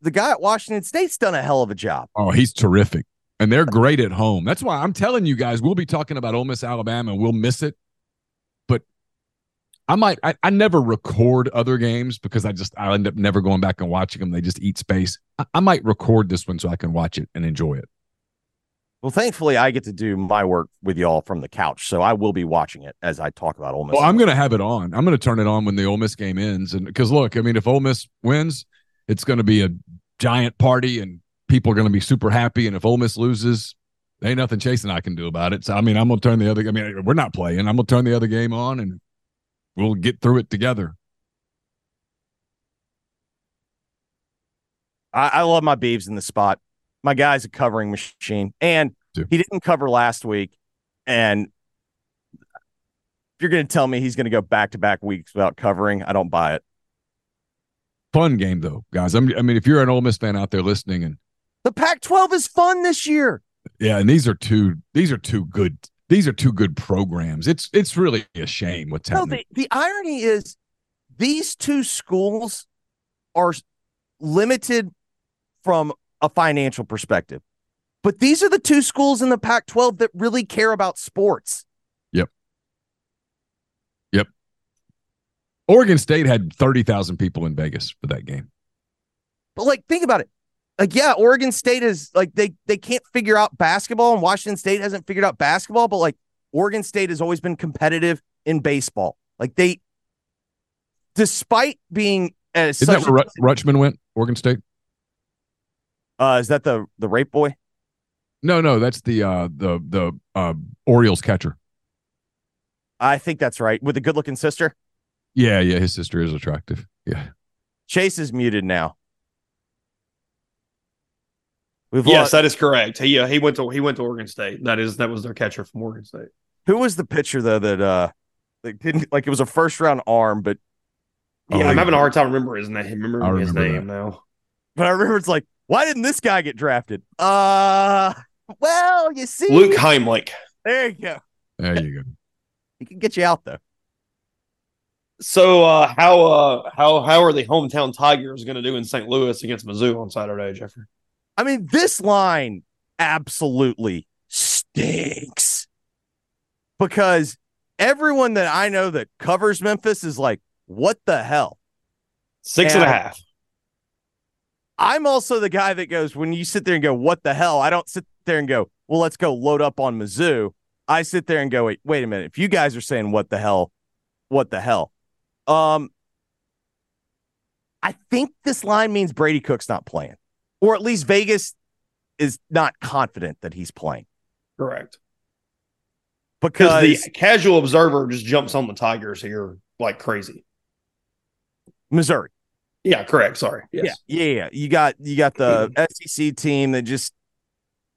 the guy at Washington State's done a hell of a job. Oh, he's terrific. And they're great at home. That's why I'm telling you guys, we'll be talking about Ole Miss, Alabama, and we'll miss it. But I might, I, I never record other games because I just, I end up never going back and watching them. They just eat space. I, I might record this one so I can watch it and enjoy it. Well, thankfully, I get to do my work with y'all from the couch, so I will be watching it as I talk about Ole Miss. Well, I'm going to have it on. I'm going to turn it on when the Ole Miss game ends, and because look, I mean, if Ole Miss wins, it's going to be a giant party, and people are going to be super happy. And if Ole Miss loses, ain't nothing Chase and I can do about it. So, I mean, I'm going to turn the other. I mean, we're not playing. I'm going to turn the other game on, and we'll get through it together. I, I love my Beavs in the spot. My guy's a covering machine, and he didn't cover last week. And if you're going to tell me he's going to go back to back weeks without covering, I don't buy it. Fun game though, guys. I'm, I mean, if you're an Ole Miss fan out there listening, and the Pac-12 is fun this year. Yeah, and these are two. These are two good. These are two good programs. It's it's really a shame what's No, happening. the, the irony is these two schools are limited from a financial perspective. But these are the two schools in the Pac 12 that really care about sports. Yep. Yep. Oregon State had 30,000 people in Vegas for that game. But like, think about it. Like, yeah, Oregon State is like they they can't figure out basketball, and Washington State hasn't figured out basketball, but like Oregon State has always been competitive in baseball. Like they despite being as Isn't that where Ru- Rutschman went? Oregon State? uh is that the the rape boy? No, no, that's the uh the the uh Orioles catcher. I think that's right. With a good looking sister. Yeah, yeah, his sister is attractive. Yeah. Chase is muted now. We've Yes, lost- that is correct. He uh, he went to he went to Oregon State. That is that was their catcher from Oregon State. Who was the pitcher though that uh like didn't like it was a first round arm, but Yeah, Oh, I'm yeah. having a hard time remembering his name. Remember I his remember name now. but I remember it's like, why didn't this guy get drafted? Uh well, you see Luke Heimlich. there you go. There you go. He can get you out though. So uh, how uh, how how are the hometown Tigers going to do in St. Louis against Mizzou on Saturday, Jeffrey? I mean, this line absolutely stinks because everyone that I know that covers Memphis is like, what the hell? Six and a half. I'm also the guy that goes, when you sit there and go, what the hell? I don't sit there and go, well, let's go load up on Mizzou. I sit there and go, wait, wait a minute. If you guys are saying what the hell, what the hell? Um, I think this line means Brady Cook's not playing, or at least Vegas is not confident that he's playing Correct. because Because the casual observer just jumps on the Tigers here like crazy. Missouri. Yeah, correct. Sorry. Yes. Yeah, yeah, yeah. You got you got the SEC team that just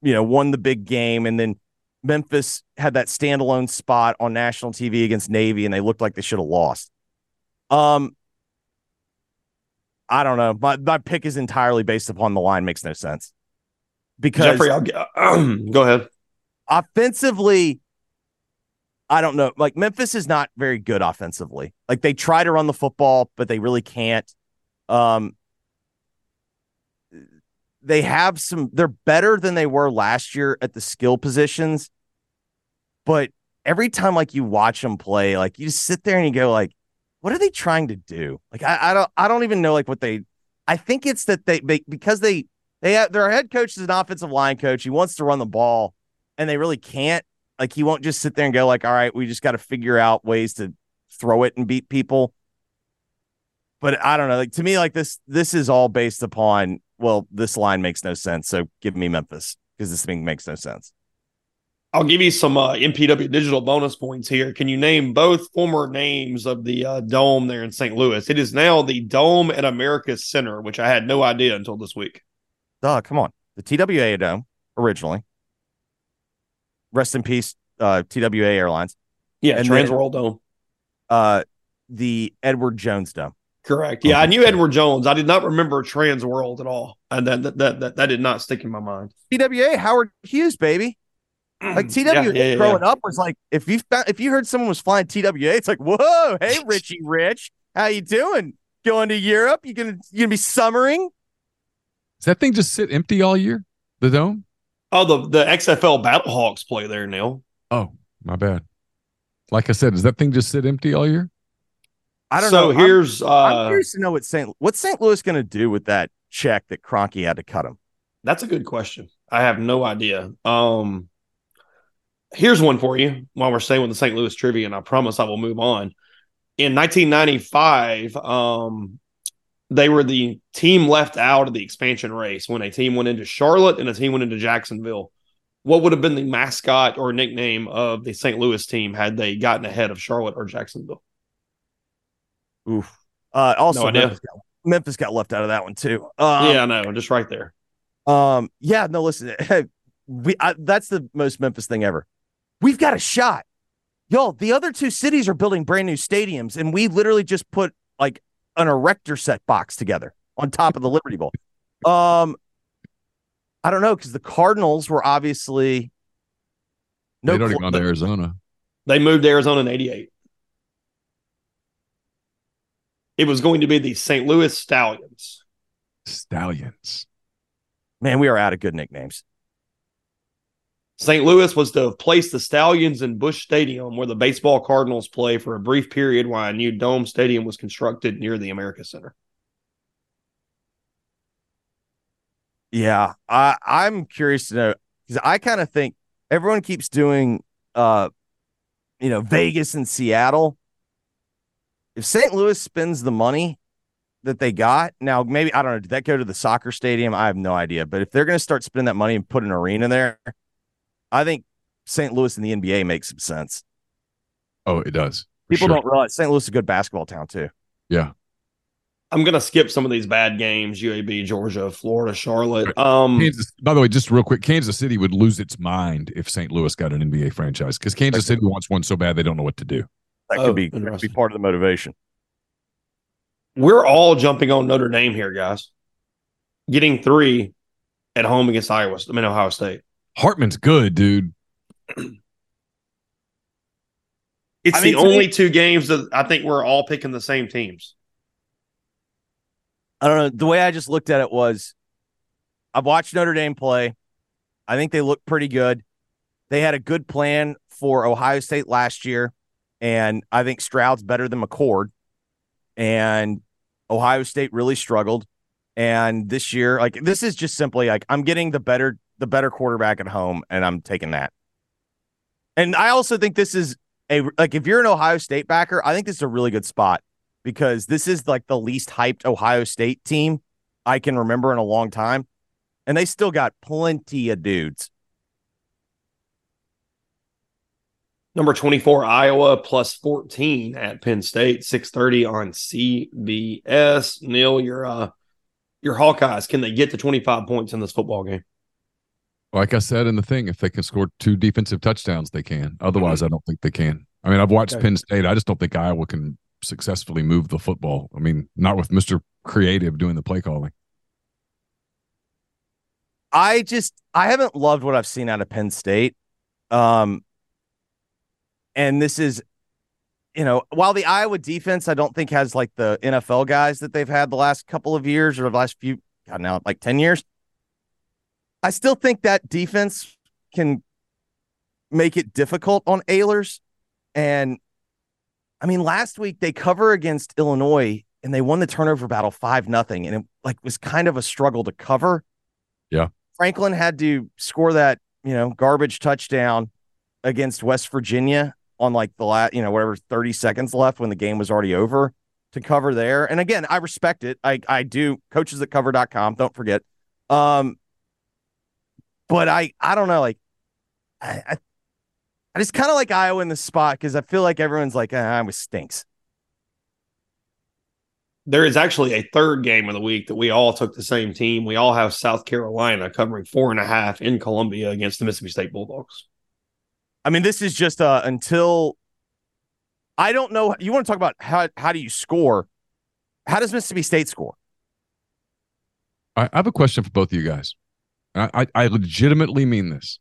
you know won the big game, and then Memphis had that standalone spot on national TV against Navy, and they looked like they should have lost. Um, I don't know. My my pick is entirely based upon the line. Makes no sense because Jeffrey, I'll get, go ahead. offensively, I don't know. Like Memphis is not very good offensively. Like they try to run the football, but they really can't. Um, they have some. They're better than they were last year at the skill positions, but every time like you watch them play, like you just sit there and you go like, what are they trying to do? Like I, I don't I don't even know like what they. I think it's that they, they because they they have their head coach is an offensive line coach. He wants to run the ball, and they really can't. Like he won't just sit there and go like, "All right, we just got to figure out ways to throw it and beat people." But I don't know. Like to me, like this this is all based upon well, this line makes no sense. So give me Memphis because this thing makes no sense. I'll give you some uh, MPW digital bonus points here. Can you name both former names of the uh, dome there in St. Louis? It is now the Dome at America's Center, which I had no idea until this week. Duh, come on. The TWA Dome originally. Rest in peace, uh, TWA Airlines. Yeah, and Transworld then, Dome. Uh, the Edward Jones Dome. Correct. Yeah, I knew Edward Jones. I did not remember Trans World at all, and that that that that, that did not stick in my mind. TWA Howard Hughes, baby. Like TWA yeah, yeah, yeah, growing up was like if you found, if you heard someone was flying TWA, it's like whoa, hey Richie Rich, how you doing? Going to Europe? You gonna you gonna be summering? Does that thing just sit empty all year? The dome? Oh, the the XFL Battlehawks play there, Neil. Oh, my bad. Like I said, does that thing just sit empty all year? I don't so know. So here's I'm, uh, I'm curious to know what St. What's St. Louis going to do with that check that Kroenke had to cut him. That's a good question. I have no idea. Um, here's one for you while we're staying with the St. Louis trivia, and I promise I will move on. In 1995, um, they were the team left out of the expansion race when a team went into Charlotte and a team went into Jacksonville. What would have been the mascot or nickname of the St. Louis team had they gotten ahead of Charlotte or Jacksonville? Oof. Uh, also, no Memphis, got, Memphis, got, left out of that one too. Um, yeah, I know. Just right there. Um. Yeah. No. Listen. we. I, that's the most Memphis thing ever. We've got a shot, y'all. The other two cities are building brand new stadiums, and we literally just put like an erector set box together on top of the Liberty Bowl. Um. I don't know because the Cardinals were obviously no. They'd already gone to Arizona. They moved to Arizona in '88. It was going to be the St. Louis Stallions. Stallions. Man, we are out of good nicknames. St. Louis was to have placed the Stallions in Busch Stadium, where the baseball Cardinals play, for a brief period while a new dome stadium was constructed near the America Center. Yeah, I, I'm curious to know because I kind of think everyone keeps doing, uh, you know, Vegas and Seattle if St. Louis spends the money that they got, now maybe I don't know, did that go to the soccer stadium? I have no idea. But if they're going to start spending that money and put an arena there, I think St. Louis and the NBA makes some sense. Oh, it does. People sure. don't realize St. Louis is a good basketball town too. Yeah. I'm gonna skip some of these bad games: UAB, Georgia, Florida, Charlotte. Um, Kansas, by the way, just real quick, Kansas City would lose its mind if St. Louis got an NBA franchise because Kansas City wants one so bad they don't know what to do. That oh, could be could be part of the motivation. We're all jumping on Notre Dame here, guys. Getting three at home against Iowa. I mean Ohio State. Hartman's good, dude. It's I mean, the only two games that I think we're all picking the same teams. I don't know. The way I just looked at it was I've watched Notre Dame play. I think they look pretty good. They had a good plan for Ohio State last year. And I think Stroud's better than McCord. And Ohio State really struggled. And this year, like this is just simply like I'm getting the better the better quarterback at home, and I'm taking that. And I also think this is a like if you're an Ohio State backer, I think this is a really good spot because this is like the least hyped Ohio State team I can remember in a long time. And they still got plenty of dudes. Number 24, Iowa plus 14 at Penn State, 630 on CBS. Neil, your uh your Hawkeyes, can they get to 25 points in this football game? Like I said in the thing, if they can score two defensive touchdowns, they can. Otherwise, mm-hmm. I don't think they can. I mean, I've watched okay. Penn State. I just don't think Iowa can successfully move the football. I mean, not with Mr. Creative doing the play calling. I just I haven't loved what I've seen out of Penn State. Um, and this is, you know, while the Iowa defense I don't think has like the NFL guys that they've had the last couple of years or the last few, God, now like 10 years, I still think that defense can make it difficult on Allar. And I mean, last week they cover against Illinois and they won the turnover battle five nothing, and it like was kind of a struggle to cover. Yeah. Franklin had to score that you know garbage touchdown against West Virginia on like the last you know whatever 30 seconds left when the game was already over to cover there. And again, I respect it. I I do coaches at cover.com, don't forget. Um but I I don't know like I I, I just kind of like Iowa in the spot because I feel like everyone's like, ah, Iowa stinks. There is actually a third game of the week that we all took the same team. We all have South Carolina covering four and a half in Columbia against the Mississippi State Bulldogs. I mean, this is just uh until I don't know. You want to talk about how how do you score? How does Mississippi State score? I have a question for both of you guys. I, I, legitimately mean this.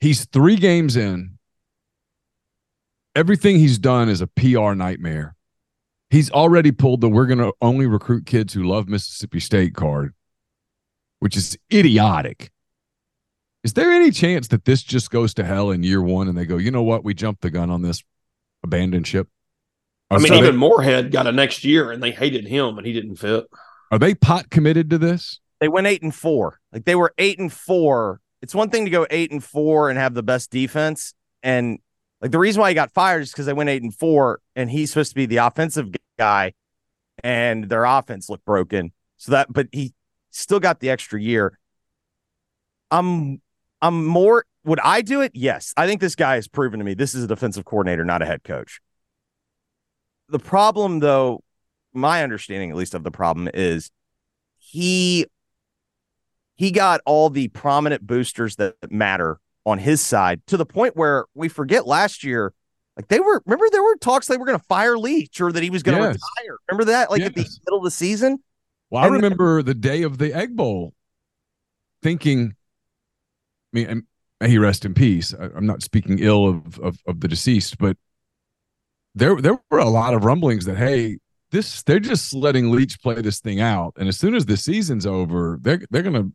He's three games in. Everything he's done is a PR nightmare. He's already pulled the we're going to only recruit kids who love Mississippi State card, which is idiotic. Is there any chance that this just goes to hell in year one and they go, you know what? We jumped the gun on this abandoned ship. I mean, so even they, Moorhead got a next year and they hated him and he didn't fit. Are they pot committed to this? They went eight and four. Like they were eight and four. It's one thing to go eight and four and have the best defense. And like the reason why he got fired is because they went eight and four and he's supposed to be the offensive guy and their offense looked broken. So that, but he still got the extra year. I'm, I'm more would I do it? Yes. I think this guy has proven to me this is a defensive coordinator, not a head coach. The problem, though, my understanding at least of the problem is he he got all the prominent boosters that matter on his side to the point where we forget last year like they were remember there were talks they were going to fire Leach or that he was going to yes. retire. Remember that like yes. at the middle of the season? Well, and I remember the day of the Egg Bowl thinking I mean, may he rest in peace. I, am not speaking ill of, of, of the deceased, but there there were a lot of rumblings that hey, this they're just letting Leach play this thing out, and as soon as the season's over, they're they're gonna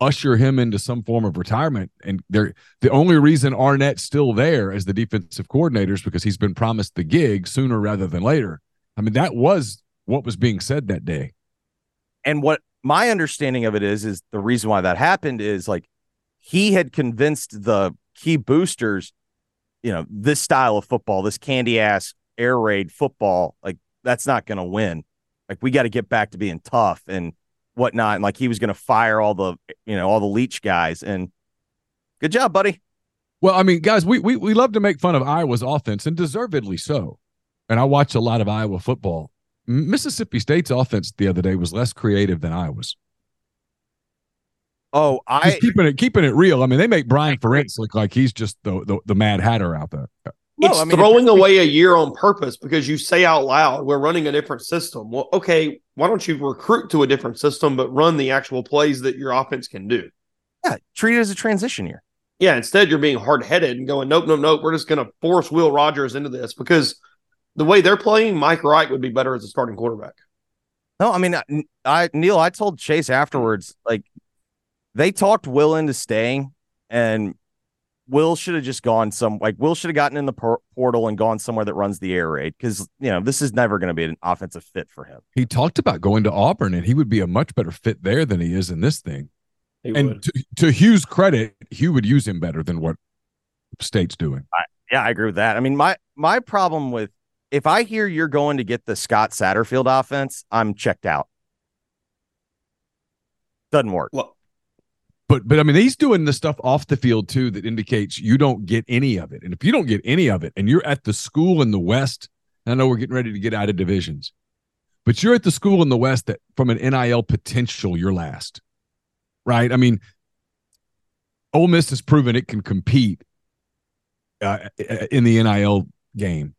usher him into some form of retirement. And they're the only reason Arnett's still there as the defensive coordinator is because he's been promised the gig sooner rather than later. I mean, that was what was being said that day. And what my understanding of it is, is the reason why that happened is like he had convinced the key boosters, you know, this style of football, this candy ass air raid football, like that's not going to win. Like we got to get back to being tough and whatnot. And like he was going to fire all the, you know, all the Leach guys. And good job, buddy. Well, I mean, guys, we we we love to make fun of Iowa's offense, and deservedly so. And I watch a lot of Iowa football. Mississippi State's offense the other day was less creative than Iowa's. Oh, I Just keeping it keeping it real. I mean, they make Brian Ferentz look like he's just the, the, the Mad Hatter out there. No, it's I mean, throwing away a year on purpose because you say out loud, we're running a different system. Well, okay, why don't you recruit to a different system, but run the actual plays that your offense can do? Yeah, treat it as a transition year. Yeah, instead you're being hard headed and going, nope, nope, nope. We're just going to force Will Rogers into this because the way they're playing, Mike Wright would be better as a starting quarterback. No, I mean, I, I Neil, I told Chase afterwards, like they talked Will into staying, and Will should have just gone some like Will should have gotten in the por- portal and gone somewhere that runs the air raid because you know this is never going to be an offensive fit for him. He talked about going to Auburn, and he would be a much better fit there than he is in this thing. He and to, to, Hugh's credit, Hugh would use him better than what State's doing. I, yeah, I agree with that. I mean, my my problem with if I hear you're going to get the Scott Satterfield offense, I'm checked out. Doesn't work. Well, but but I mean, he's doing the stuff off the field too that indicates you don't get any of it. And if you don't get any of it, and you're at the school in the West, I know we're getting ready to get out of divisions, but you're at the school in the West that from an NIL potential, you're last, right? I mean, Ole Miss has proven it can compete uh, in the NIL game.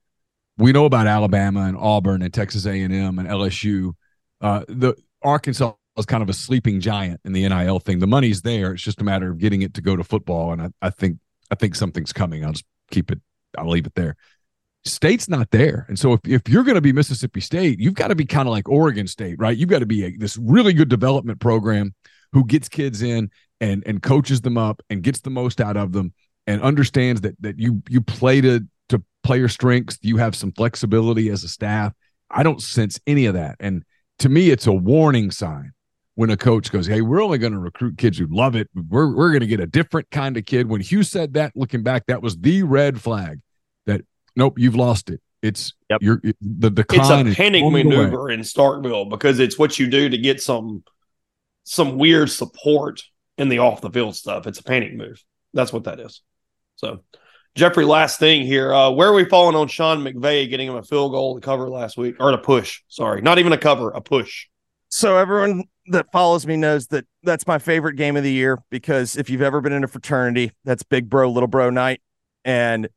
We know about Alabama and Auburn and Texas A&M and LSU. Uh, the Arkansas was kind of a sleeping giant in the NIL thing. The money's there. It's just a matter of getting it to go to football. And I, I think I think something's coming. I'll just keep it, I'll leave it there. State's not there. And so if, if you're going to be Mississippi State, you've got to be kind of like Oregon State, right? You've got to be a, this really good development program who gets kids in and and coaches them up and gets the most out of them and understands that that you you play to to player strengths, you have some flexibility as a staff I don't sense any of that. And to me, it's a warning sign when a coach goes, Hey, we're only going to recruit kids who love it. We're, we're going to get a different kind of kid. When Hugh said that, looking back, that was the red flag that, nope, you've lost it. It's Yep. you're the decline. It's a panic on the way. maneuver in Starkville because it's what you do to get some some weird support in the off the field stuff. It's a panic move. That's what that is. So, Jeffrey, last thing here. Uh, where are we falling on Sean McVay getting him a field goal to cover last week or to push? Sorry, not even a cover, a push. So everyone that follows me knows that that's my favorite game of the year because if you've ever been in a fraternity, that's big bro, little bro night. And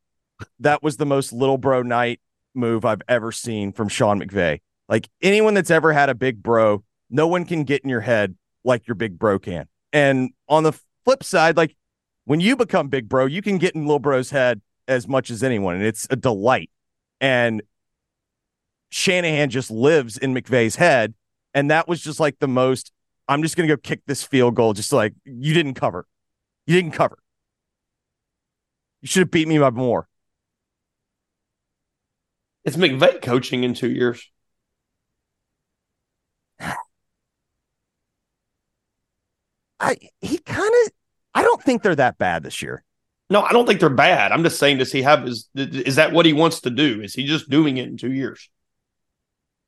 that was the most little bro night move I've ever seen from Sean McVay. Like anyone that's ever had a big bro, no one can get in your head like your big bro can. And on the flip side, like when you become big bro, you can get in little bro's head as much as anyone. And it's a delight. And Shanahan just lives in McVay's head. And that was just like the most, I'm just going to go kick this field goal. Just like, you didn't cover. You didn't cover. You should have beat me by more. It's McVay coaching in two years. I he kind of I don't think they're that bad this year. No, I don't think they're bad. I'm just saying, does he have is is that what he wants to do? Is he just doing it in two years?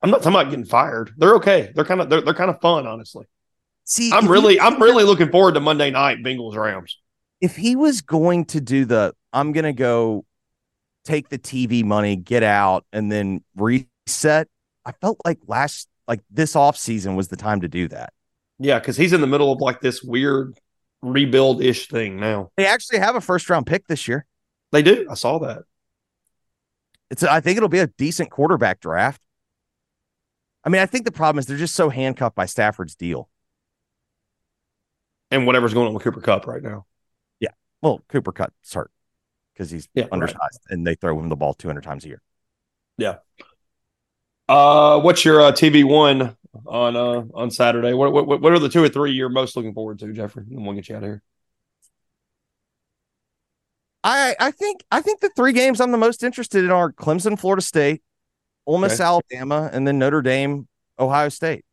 I'm not talking about getting fired. They're okay. They're kind of they're, they're kind of fun, honestly. See, I'm really I'm really looking forward to Monday night Bengals Rams. if he was going to do the I'm going to go take the TV money, get out and then reset, I felt like last like this off season was the time to do that. Yeah, because he's in the middle of like this weird rebuild ish thing now. They actually have a first round pick this year. They do. I saw that. It's I think it'll be a decent quarterback draft. I mean, I think the problem is they're just so handcuffed by Stafford's deal. And whatever's going on with Cooper Kupp right now. Yeah. Well, Cooper Kupp's hurt because he's Yeah, right. undersized and they throw him the ball 200 times a year. Yeah. Uh, what's your uh, TV one on uh on Saturday? What what what are the two or three you're most looking forward to, Jeffrey? And we'll get you out of here. I I think I think the three games I'm the most interested in are Clemson, Florida State, Ole Miss, Okay. Alabama, and then Notre Dame, Ohio State.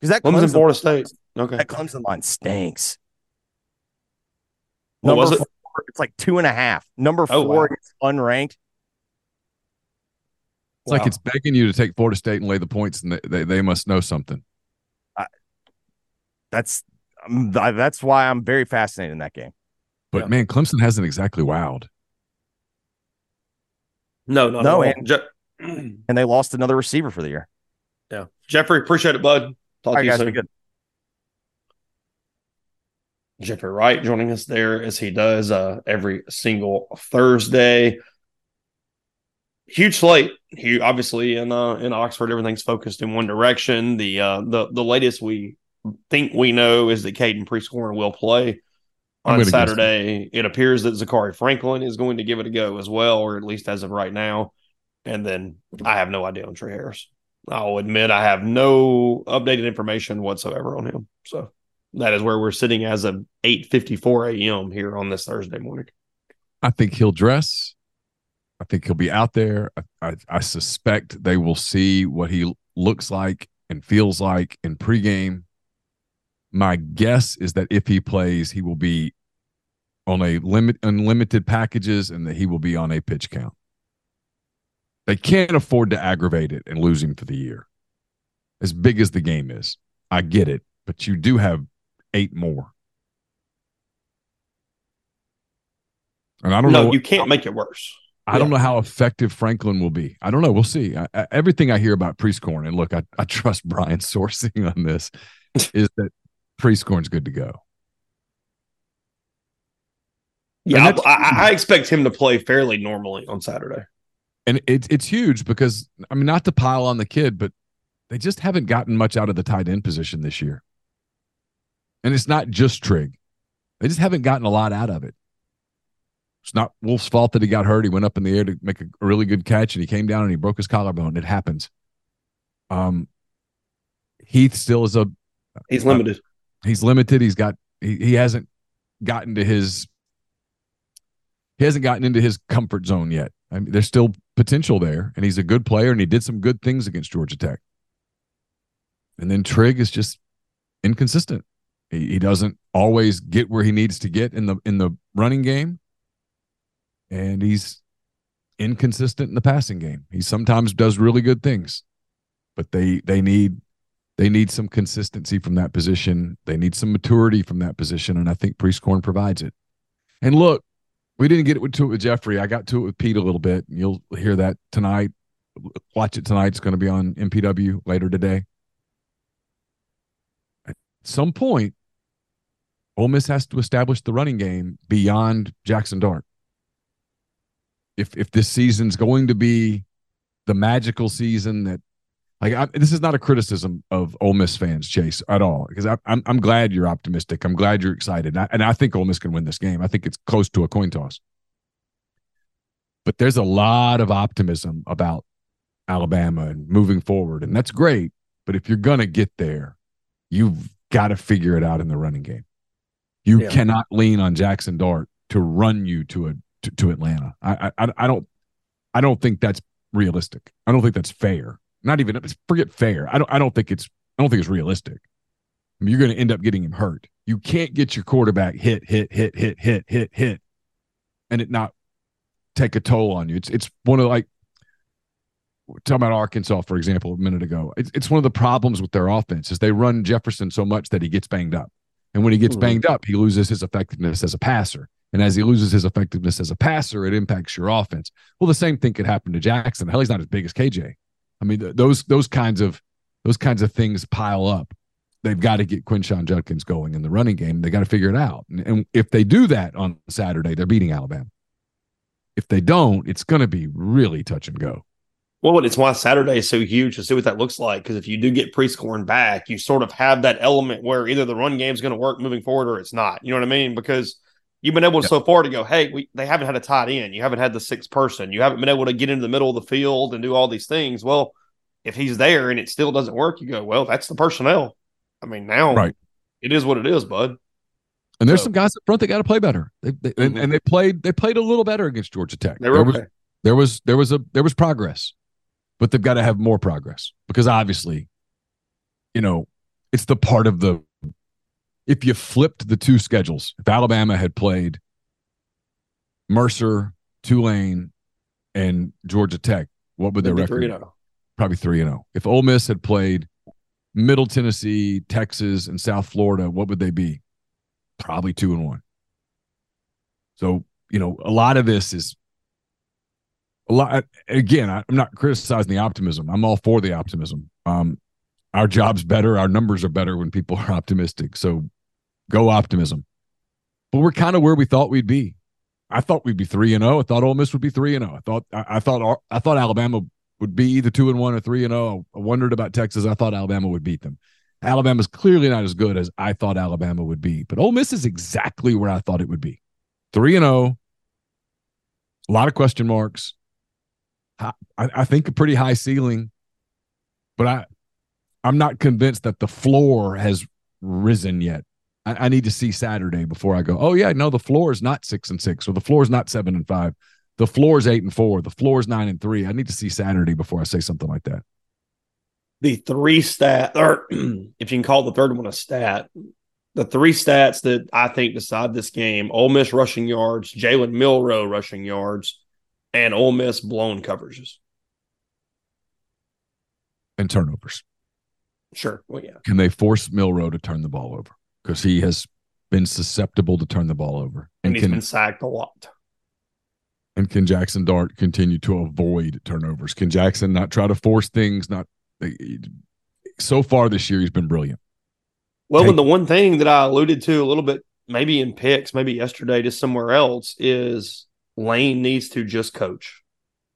Because that Clemson, Clemson, Florida State. Okay. that Clemson line stinks. What was Number it? Four, it's like two and a half. Number Oh, four, wow. it's unranked. It's like it's begging you to take Florida State and lay the points, and they, they, they must know something. That's um, th- that's why I'm very fascinated in that game. But Yeah. man, Clemson hasn't exactly wowed. no, no, No, no. and- Je- And they lost another receiver for the year. yeah, Jeffrey, appreciate it, bud. Talk All to right, you guys, soon. good. Jeffrey Wright joining us there as he does uh, every single Thursday. Huge slate. He obviously in uh, in Oxford, everything's focused in one direction. The uh, the the latest we think we know is that Caden Prieskorn will play on Saturday. It appears that Zakhari Franklin is going to give it a go as well, or at least as of right now. And then I have no idea on Tre Harris. I'll admit I have no updated information whatsoever on him. So that is where we're sitting as of 8:54 a.m. here on this Thursday morning. I think he'll dress. I think he'll be out there. I, I, I suspect they will see what he looks like and feels like in pregame. My guess is that if he plays, he will be on a limit unlimited packages and that he will be on a pitch count. They can't afford to aggravate it and lose him for the year. As big as the game is. I get it, but you do have eight more. And I don't know No, you can't make it worse. I don't know how effective Franklin will be. I don't know. We'll see. I, I, everything I hear about Prieskorn, and look, I, I trust Brian's sourcing on this, is that Prieskorn's good to go. Yeah, I, I, I expect him to play fairly normally on Saturday. And it's it's huge because I mean, not to pile on the kid, but they just haven't gotten much out of the tight end position this year. And it's not just Trigg; they just haven't gotten a lot out of it. It's not Wolf's fault that he got hurt. He went up in the air to make a, really good catch, and he came down and he broke his collarbone. It happens. Um, Heath still is a He's limited. he's limited. He's got he, he hasn't gotten to his he hasn't gotten into his comfort zone yet. I mean, there's still potential there, and he's a good player, and he did some good things against Georgia Tech. And then Trigg is just inconsistent. He, he doesn't always get where he needs to get in the in the running game, and he's inconsistent in the passing game. He sometimes does really good things, but they they need they need some consistency from that position. They need some maturity from that position, and I think Prieskorn provides it. And look, we didn't get to it with Jeffrey. I got to it with Pete a little bit. You'll hear that tonight. Watch it tonight. It's going to be on MPW later today. At some point, Ole Miss has to establish the running game beyond Jaxson Dart. If if this season's going to be the magical season that like I, this is not a criticism of Ole Miss fans, Chase, at all. Because I, I'm I'm glad you're optimistic. I'm glad you're excited, and I, and I think Ole Miss can win this game. I think it's close to a coin toss. But there's a lot of optimism about Alabama and moving forward, and that's great. But if you're gonna get there, you've got to figure it out in the running game. You yeah. cannot lean on Jaxson Dart to run you to a to, to Atlanta. I, I I don't I don't think that's realistic. I don't think that's fair. Not even forget fair. I don't I don't think it's I don't think it's realistic. I mean, you're going to end up getting him hurt. You can't get your quarterback hit, hit, hit, hit, hit, hit, hit, and it not take a toll on you. It's it's one of like talking about Arkansas, for example, a minute ago. It's it's one of the problems with their offense is they run Jefferson so much that he gets banged up, and when he gets banged up, he loses his effectiveness as a passer. And as he loses his effectiveness as a passer, it impacts your offense. Well, the same thing could happen to Jaxson. Hell, he's not as big as KJ. I mean, th- those those kinds of those kinds of things pile up. They've got to get Quinshon Judkins going in the running game. They got to figure it out. And, and if they do that on Saturday, they're beating Alabama. If they don't, it's going to be really touch and go. Well, it's why Saturday is so huge to see what that looks like. Because if you do get Prieskorn back, you sort of have that element where either the run game is going to work moving forward or it's not. You know what I mean? Because you've been able yep. so far to go, hey, we, they haven't had a tight end. You haven't had the sixth person. You haven't been able to get into the middle of the field and do all these things. Well, if he's there and it still doesn't work, you go, well, that's the personnel. I mean, now right. it is what it is, bud. And there's so, some guys up front that got to play better. They, they, mm-hmm. and, and, they played they played a little better against Georgia Tech. They were there, okay. was, there was there was a there was progress, but they've got to have more progress because obviously, you know, it's the part of the if you flipped the two schedules, if Alabama had played Mercer, Tulane, and Georgia Tech, what would their record? be? Oh. Probably three and zero. Oh. If Ole Miss had played Middle Tennessee, Texas, and South Florida, what would they be? Probably two and one. So you know, a lot of this is a lot. Again, I'm not criticizing the optimism. I'm all for the optimism. Um, our job's better, our numbers are better when people are optimistic. So go optimism. But we're kind of where we thought we'd be. I thought we'd be three and zero. Oh. I thought Ole Miss would be three and zero. Oh. I thought I, I thought I thought Alabama would be either two and one or three and zero. I wondered about Texas. I thought Alabama would beat them. Alabama's clearly not as good as I thought Alabama would be, but Ole Miss is exactly where I thought it would be. Three and zero. A lot of question marks. I, I think a pretty high ceiling, but I I'm not convinced that the floor has risen yet. I, I, need to see Saturday before I go. Oh yeah, no, the floor is not six and six, or the floor is not seven and five. The floor is eight and four. The floor is nine and three. I need to see Saturday before I say something like that. The three stat, or if you can call the third one a stat, the three stats that I think decide this game: Ole Miss rushing yards, Jalen Milroe rushing yards, and Ole Miss blown coverages and turnovers. Sure. Well, yeah. Can they force Milroe to turn the ball over? Because he has been susceptible to turn the ball over. And, and he's can, been sacked a lot. And can Jaxson Dart continue to avoid turnovers? Can Jaxson not try to force things? Not eh, so far this year, he's been brilliant. Well, Take, and the one thing that I alluded to a little bit, maybe in picks, maybe yesterday, just somewhere else, is Lane needs to just coach.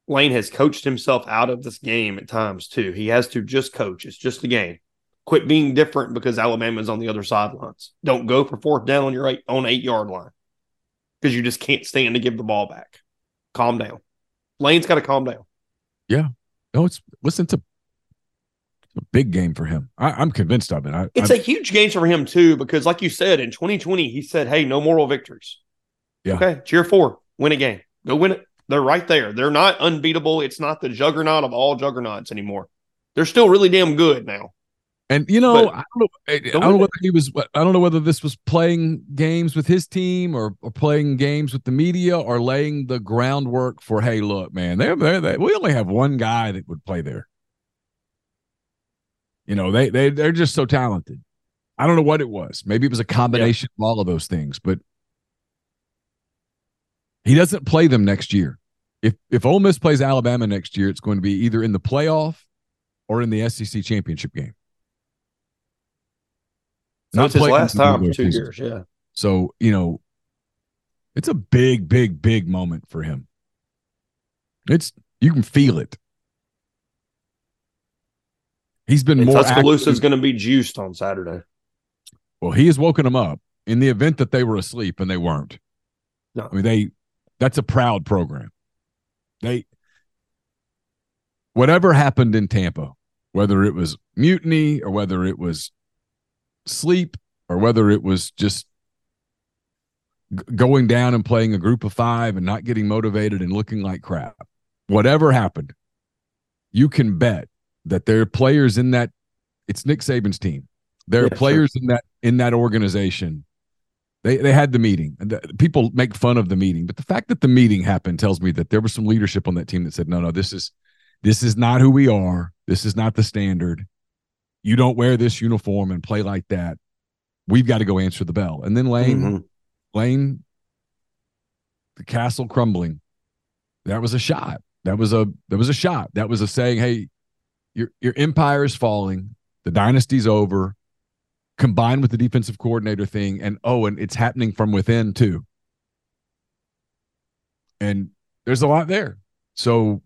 Lane has coached himself out of this game at times too. He has to just coach. It's just a game. Quit being different because Alabama's on the other sidelines. Don't go for fourth down on your eight, on eight yard line because you just can't stand to give the ball back. Calm down. Lane's got to calm down. Yeah. No, it's listen to a big game for him. I, am convinced of it. I, it's I'm, a huge game for him too because, like you said, in 2020, he said, "Hey, no moral victories." Yeah. Okay, cheer four, win a game, go win it. They're right there. They're not unbeatable. It's not the juggernaut of all juggernauts anymore. They're still really damn good now. And you know, But- I don't know, I don't know whether he was. I don't know whether this was playing games with his team or, or playing games with the media or laying the groundwork for. Hey, look, man, they're, they're, they we only have one guy that would play there. You know, they they they're just so talented. I don't know what it was. Maybe it was a combination of all of those things, but he doesn't play them next year. If if Ole Miss plays Alabama next year, it's going to be either in the playoff or in the SEC championship game. So it's his last time for two years. Yeah. So, you know, it's a big, big, big moment for him. It's you can feel it. He's been And more Tuscaloosa's active- going to be juiced on Saturday. Well, he has woken them up in the event that they were asleep and they weren't. No. I mean, they that's a proud program. They whatever happened in Tampa, whether it was mutiny or whether it was sleep or whether it was just going down and playing a group of 5 and not getting motivated and looking like crap. Whatever happened, you can bet that there are players in that it's Nick Saban's team. There are Yeah, sure. players in that in that organization. They they had the meeting. The, people make fun of the meeting, but the fact that the meeting happened tells me that there was some leadership on that team that said, "No, no, this is this is not who we are. This is not the standard. You don't wear this uniform and play like that. We've got to go answer the bell." And then Lane Mhm. Lane the castle crumbling. That was a shot. That was a that was a shot. That was a saying, "Hey, your your empire is falling. The dynasty's over." Combined with the defensive coordinator thing, and oh, and it's happening from within too. And there's a lot there. So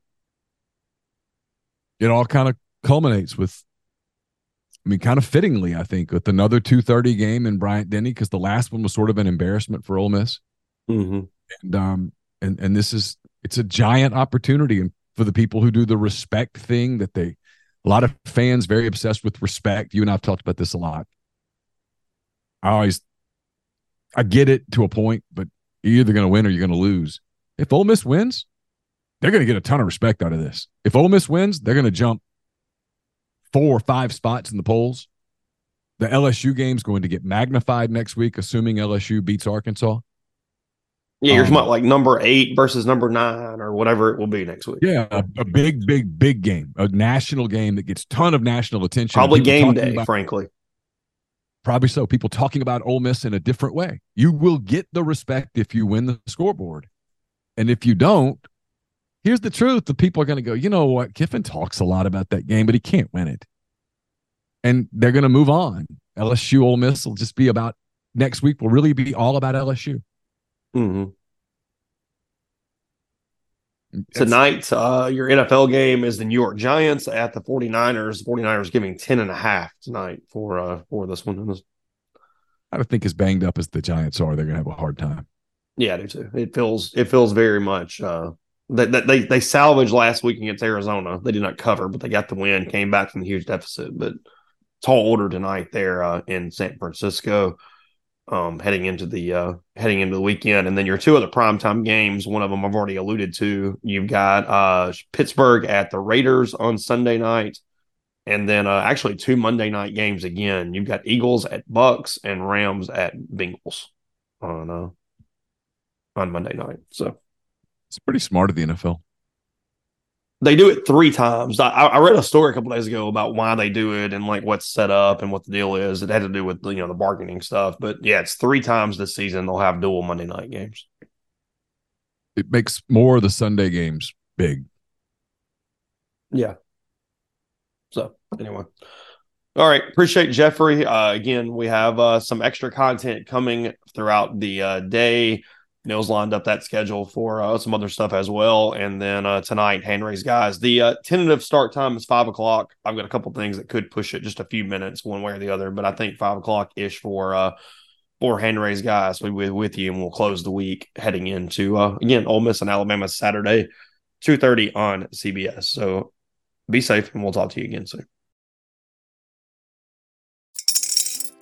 it all kind of culminates with I mean, kind of fittingly, I think, with another 230 game in Bryant Denny, because the last one was sort of an embarrassment for Ole Miss. Mhm. And um and and this is it's a giant opportunity and for the people who do the respect thing that they a lot of fans very obsessed with respect. You and I've talked about this a lot. I always I get it to a point, but you're either going to win or you're going to lose. If Ole Miss wins, they're going to get a ton of respect out of this. If Ole Miss wins, they're going to jump four or five spots in the polls. The LSU game's going to get magnified next week, assuming LSU beats Arkansas. Yeah, you're Um, talking about like number eight versus number nine or whatever it will be next week. Yeah, a, a big, big, big game, a national game that gets ton of national attention. Probably game day, about- frankly. Probably so. People talking about Ole Miss in a different way. You will get the respect if you win the scoreboard, and if you don't, here's the truth: the people are going to go. You know what? Kiffin talks a lot about that game, but he can't win it, and they're going to move on. LSU Ole Miss will just be about next week. Will really be all about LSU. hmm Tonight, uh, your NFL game is the New York Giants at the 49ers. 49ers giving 10 and a half tonight for uh for this one. I don't think as banged up as the Giants are, they're going to have a hard time. Yeah, I do too. It feels it feels very much uh that that they they salvaged last week against Arizona. They did not cover, but they got the win, came back from the huge deficit. But tall order tonight there uh, in San Francisco. Um, heading into the uh, heading into the weekend, and then your two other primetime games. One of them I've already alluded to. You've got uh, Pittsburgh at the Raiders on Sunday night, and then uh, actually two Monday night games again. You've got Eagles at Bucs and Rams at Bengals on uh, on Monday night. So It's pretty smart of the NFL. they do it three times. I, I read a story a couple days ago about why they do it and like what's set up and what the deal is. It had to do with you know the bargaining stuff, but yeah, it's three times this season they'll have dual Monday night games. It makes more of the Sunday games big. Yeah. So anyway, all right. Appreciate Jeffrey. Uh, again, we have uh, some extra content coming throughout the uh, day. Nils lined up that schedule for uh, some other stuff as well. And then uh, tonight, hand raised guys. The uh, tentative start time is five o'clock. I've got a couple things that could push it just a few minutes one way or the other, but I think five o'clock ish for uh, for hand raised guys. We with with you, and we'll close the week heading into uh, again Ole Miss and Alabama Saturday, two thirty on CBS. So be safe, and we'll talk to you again soon.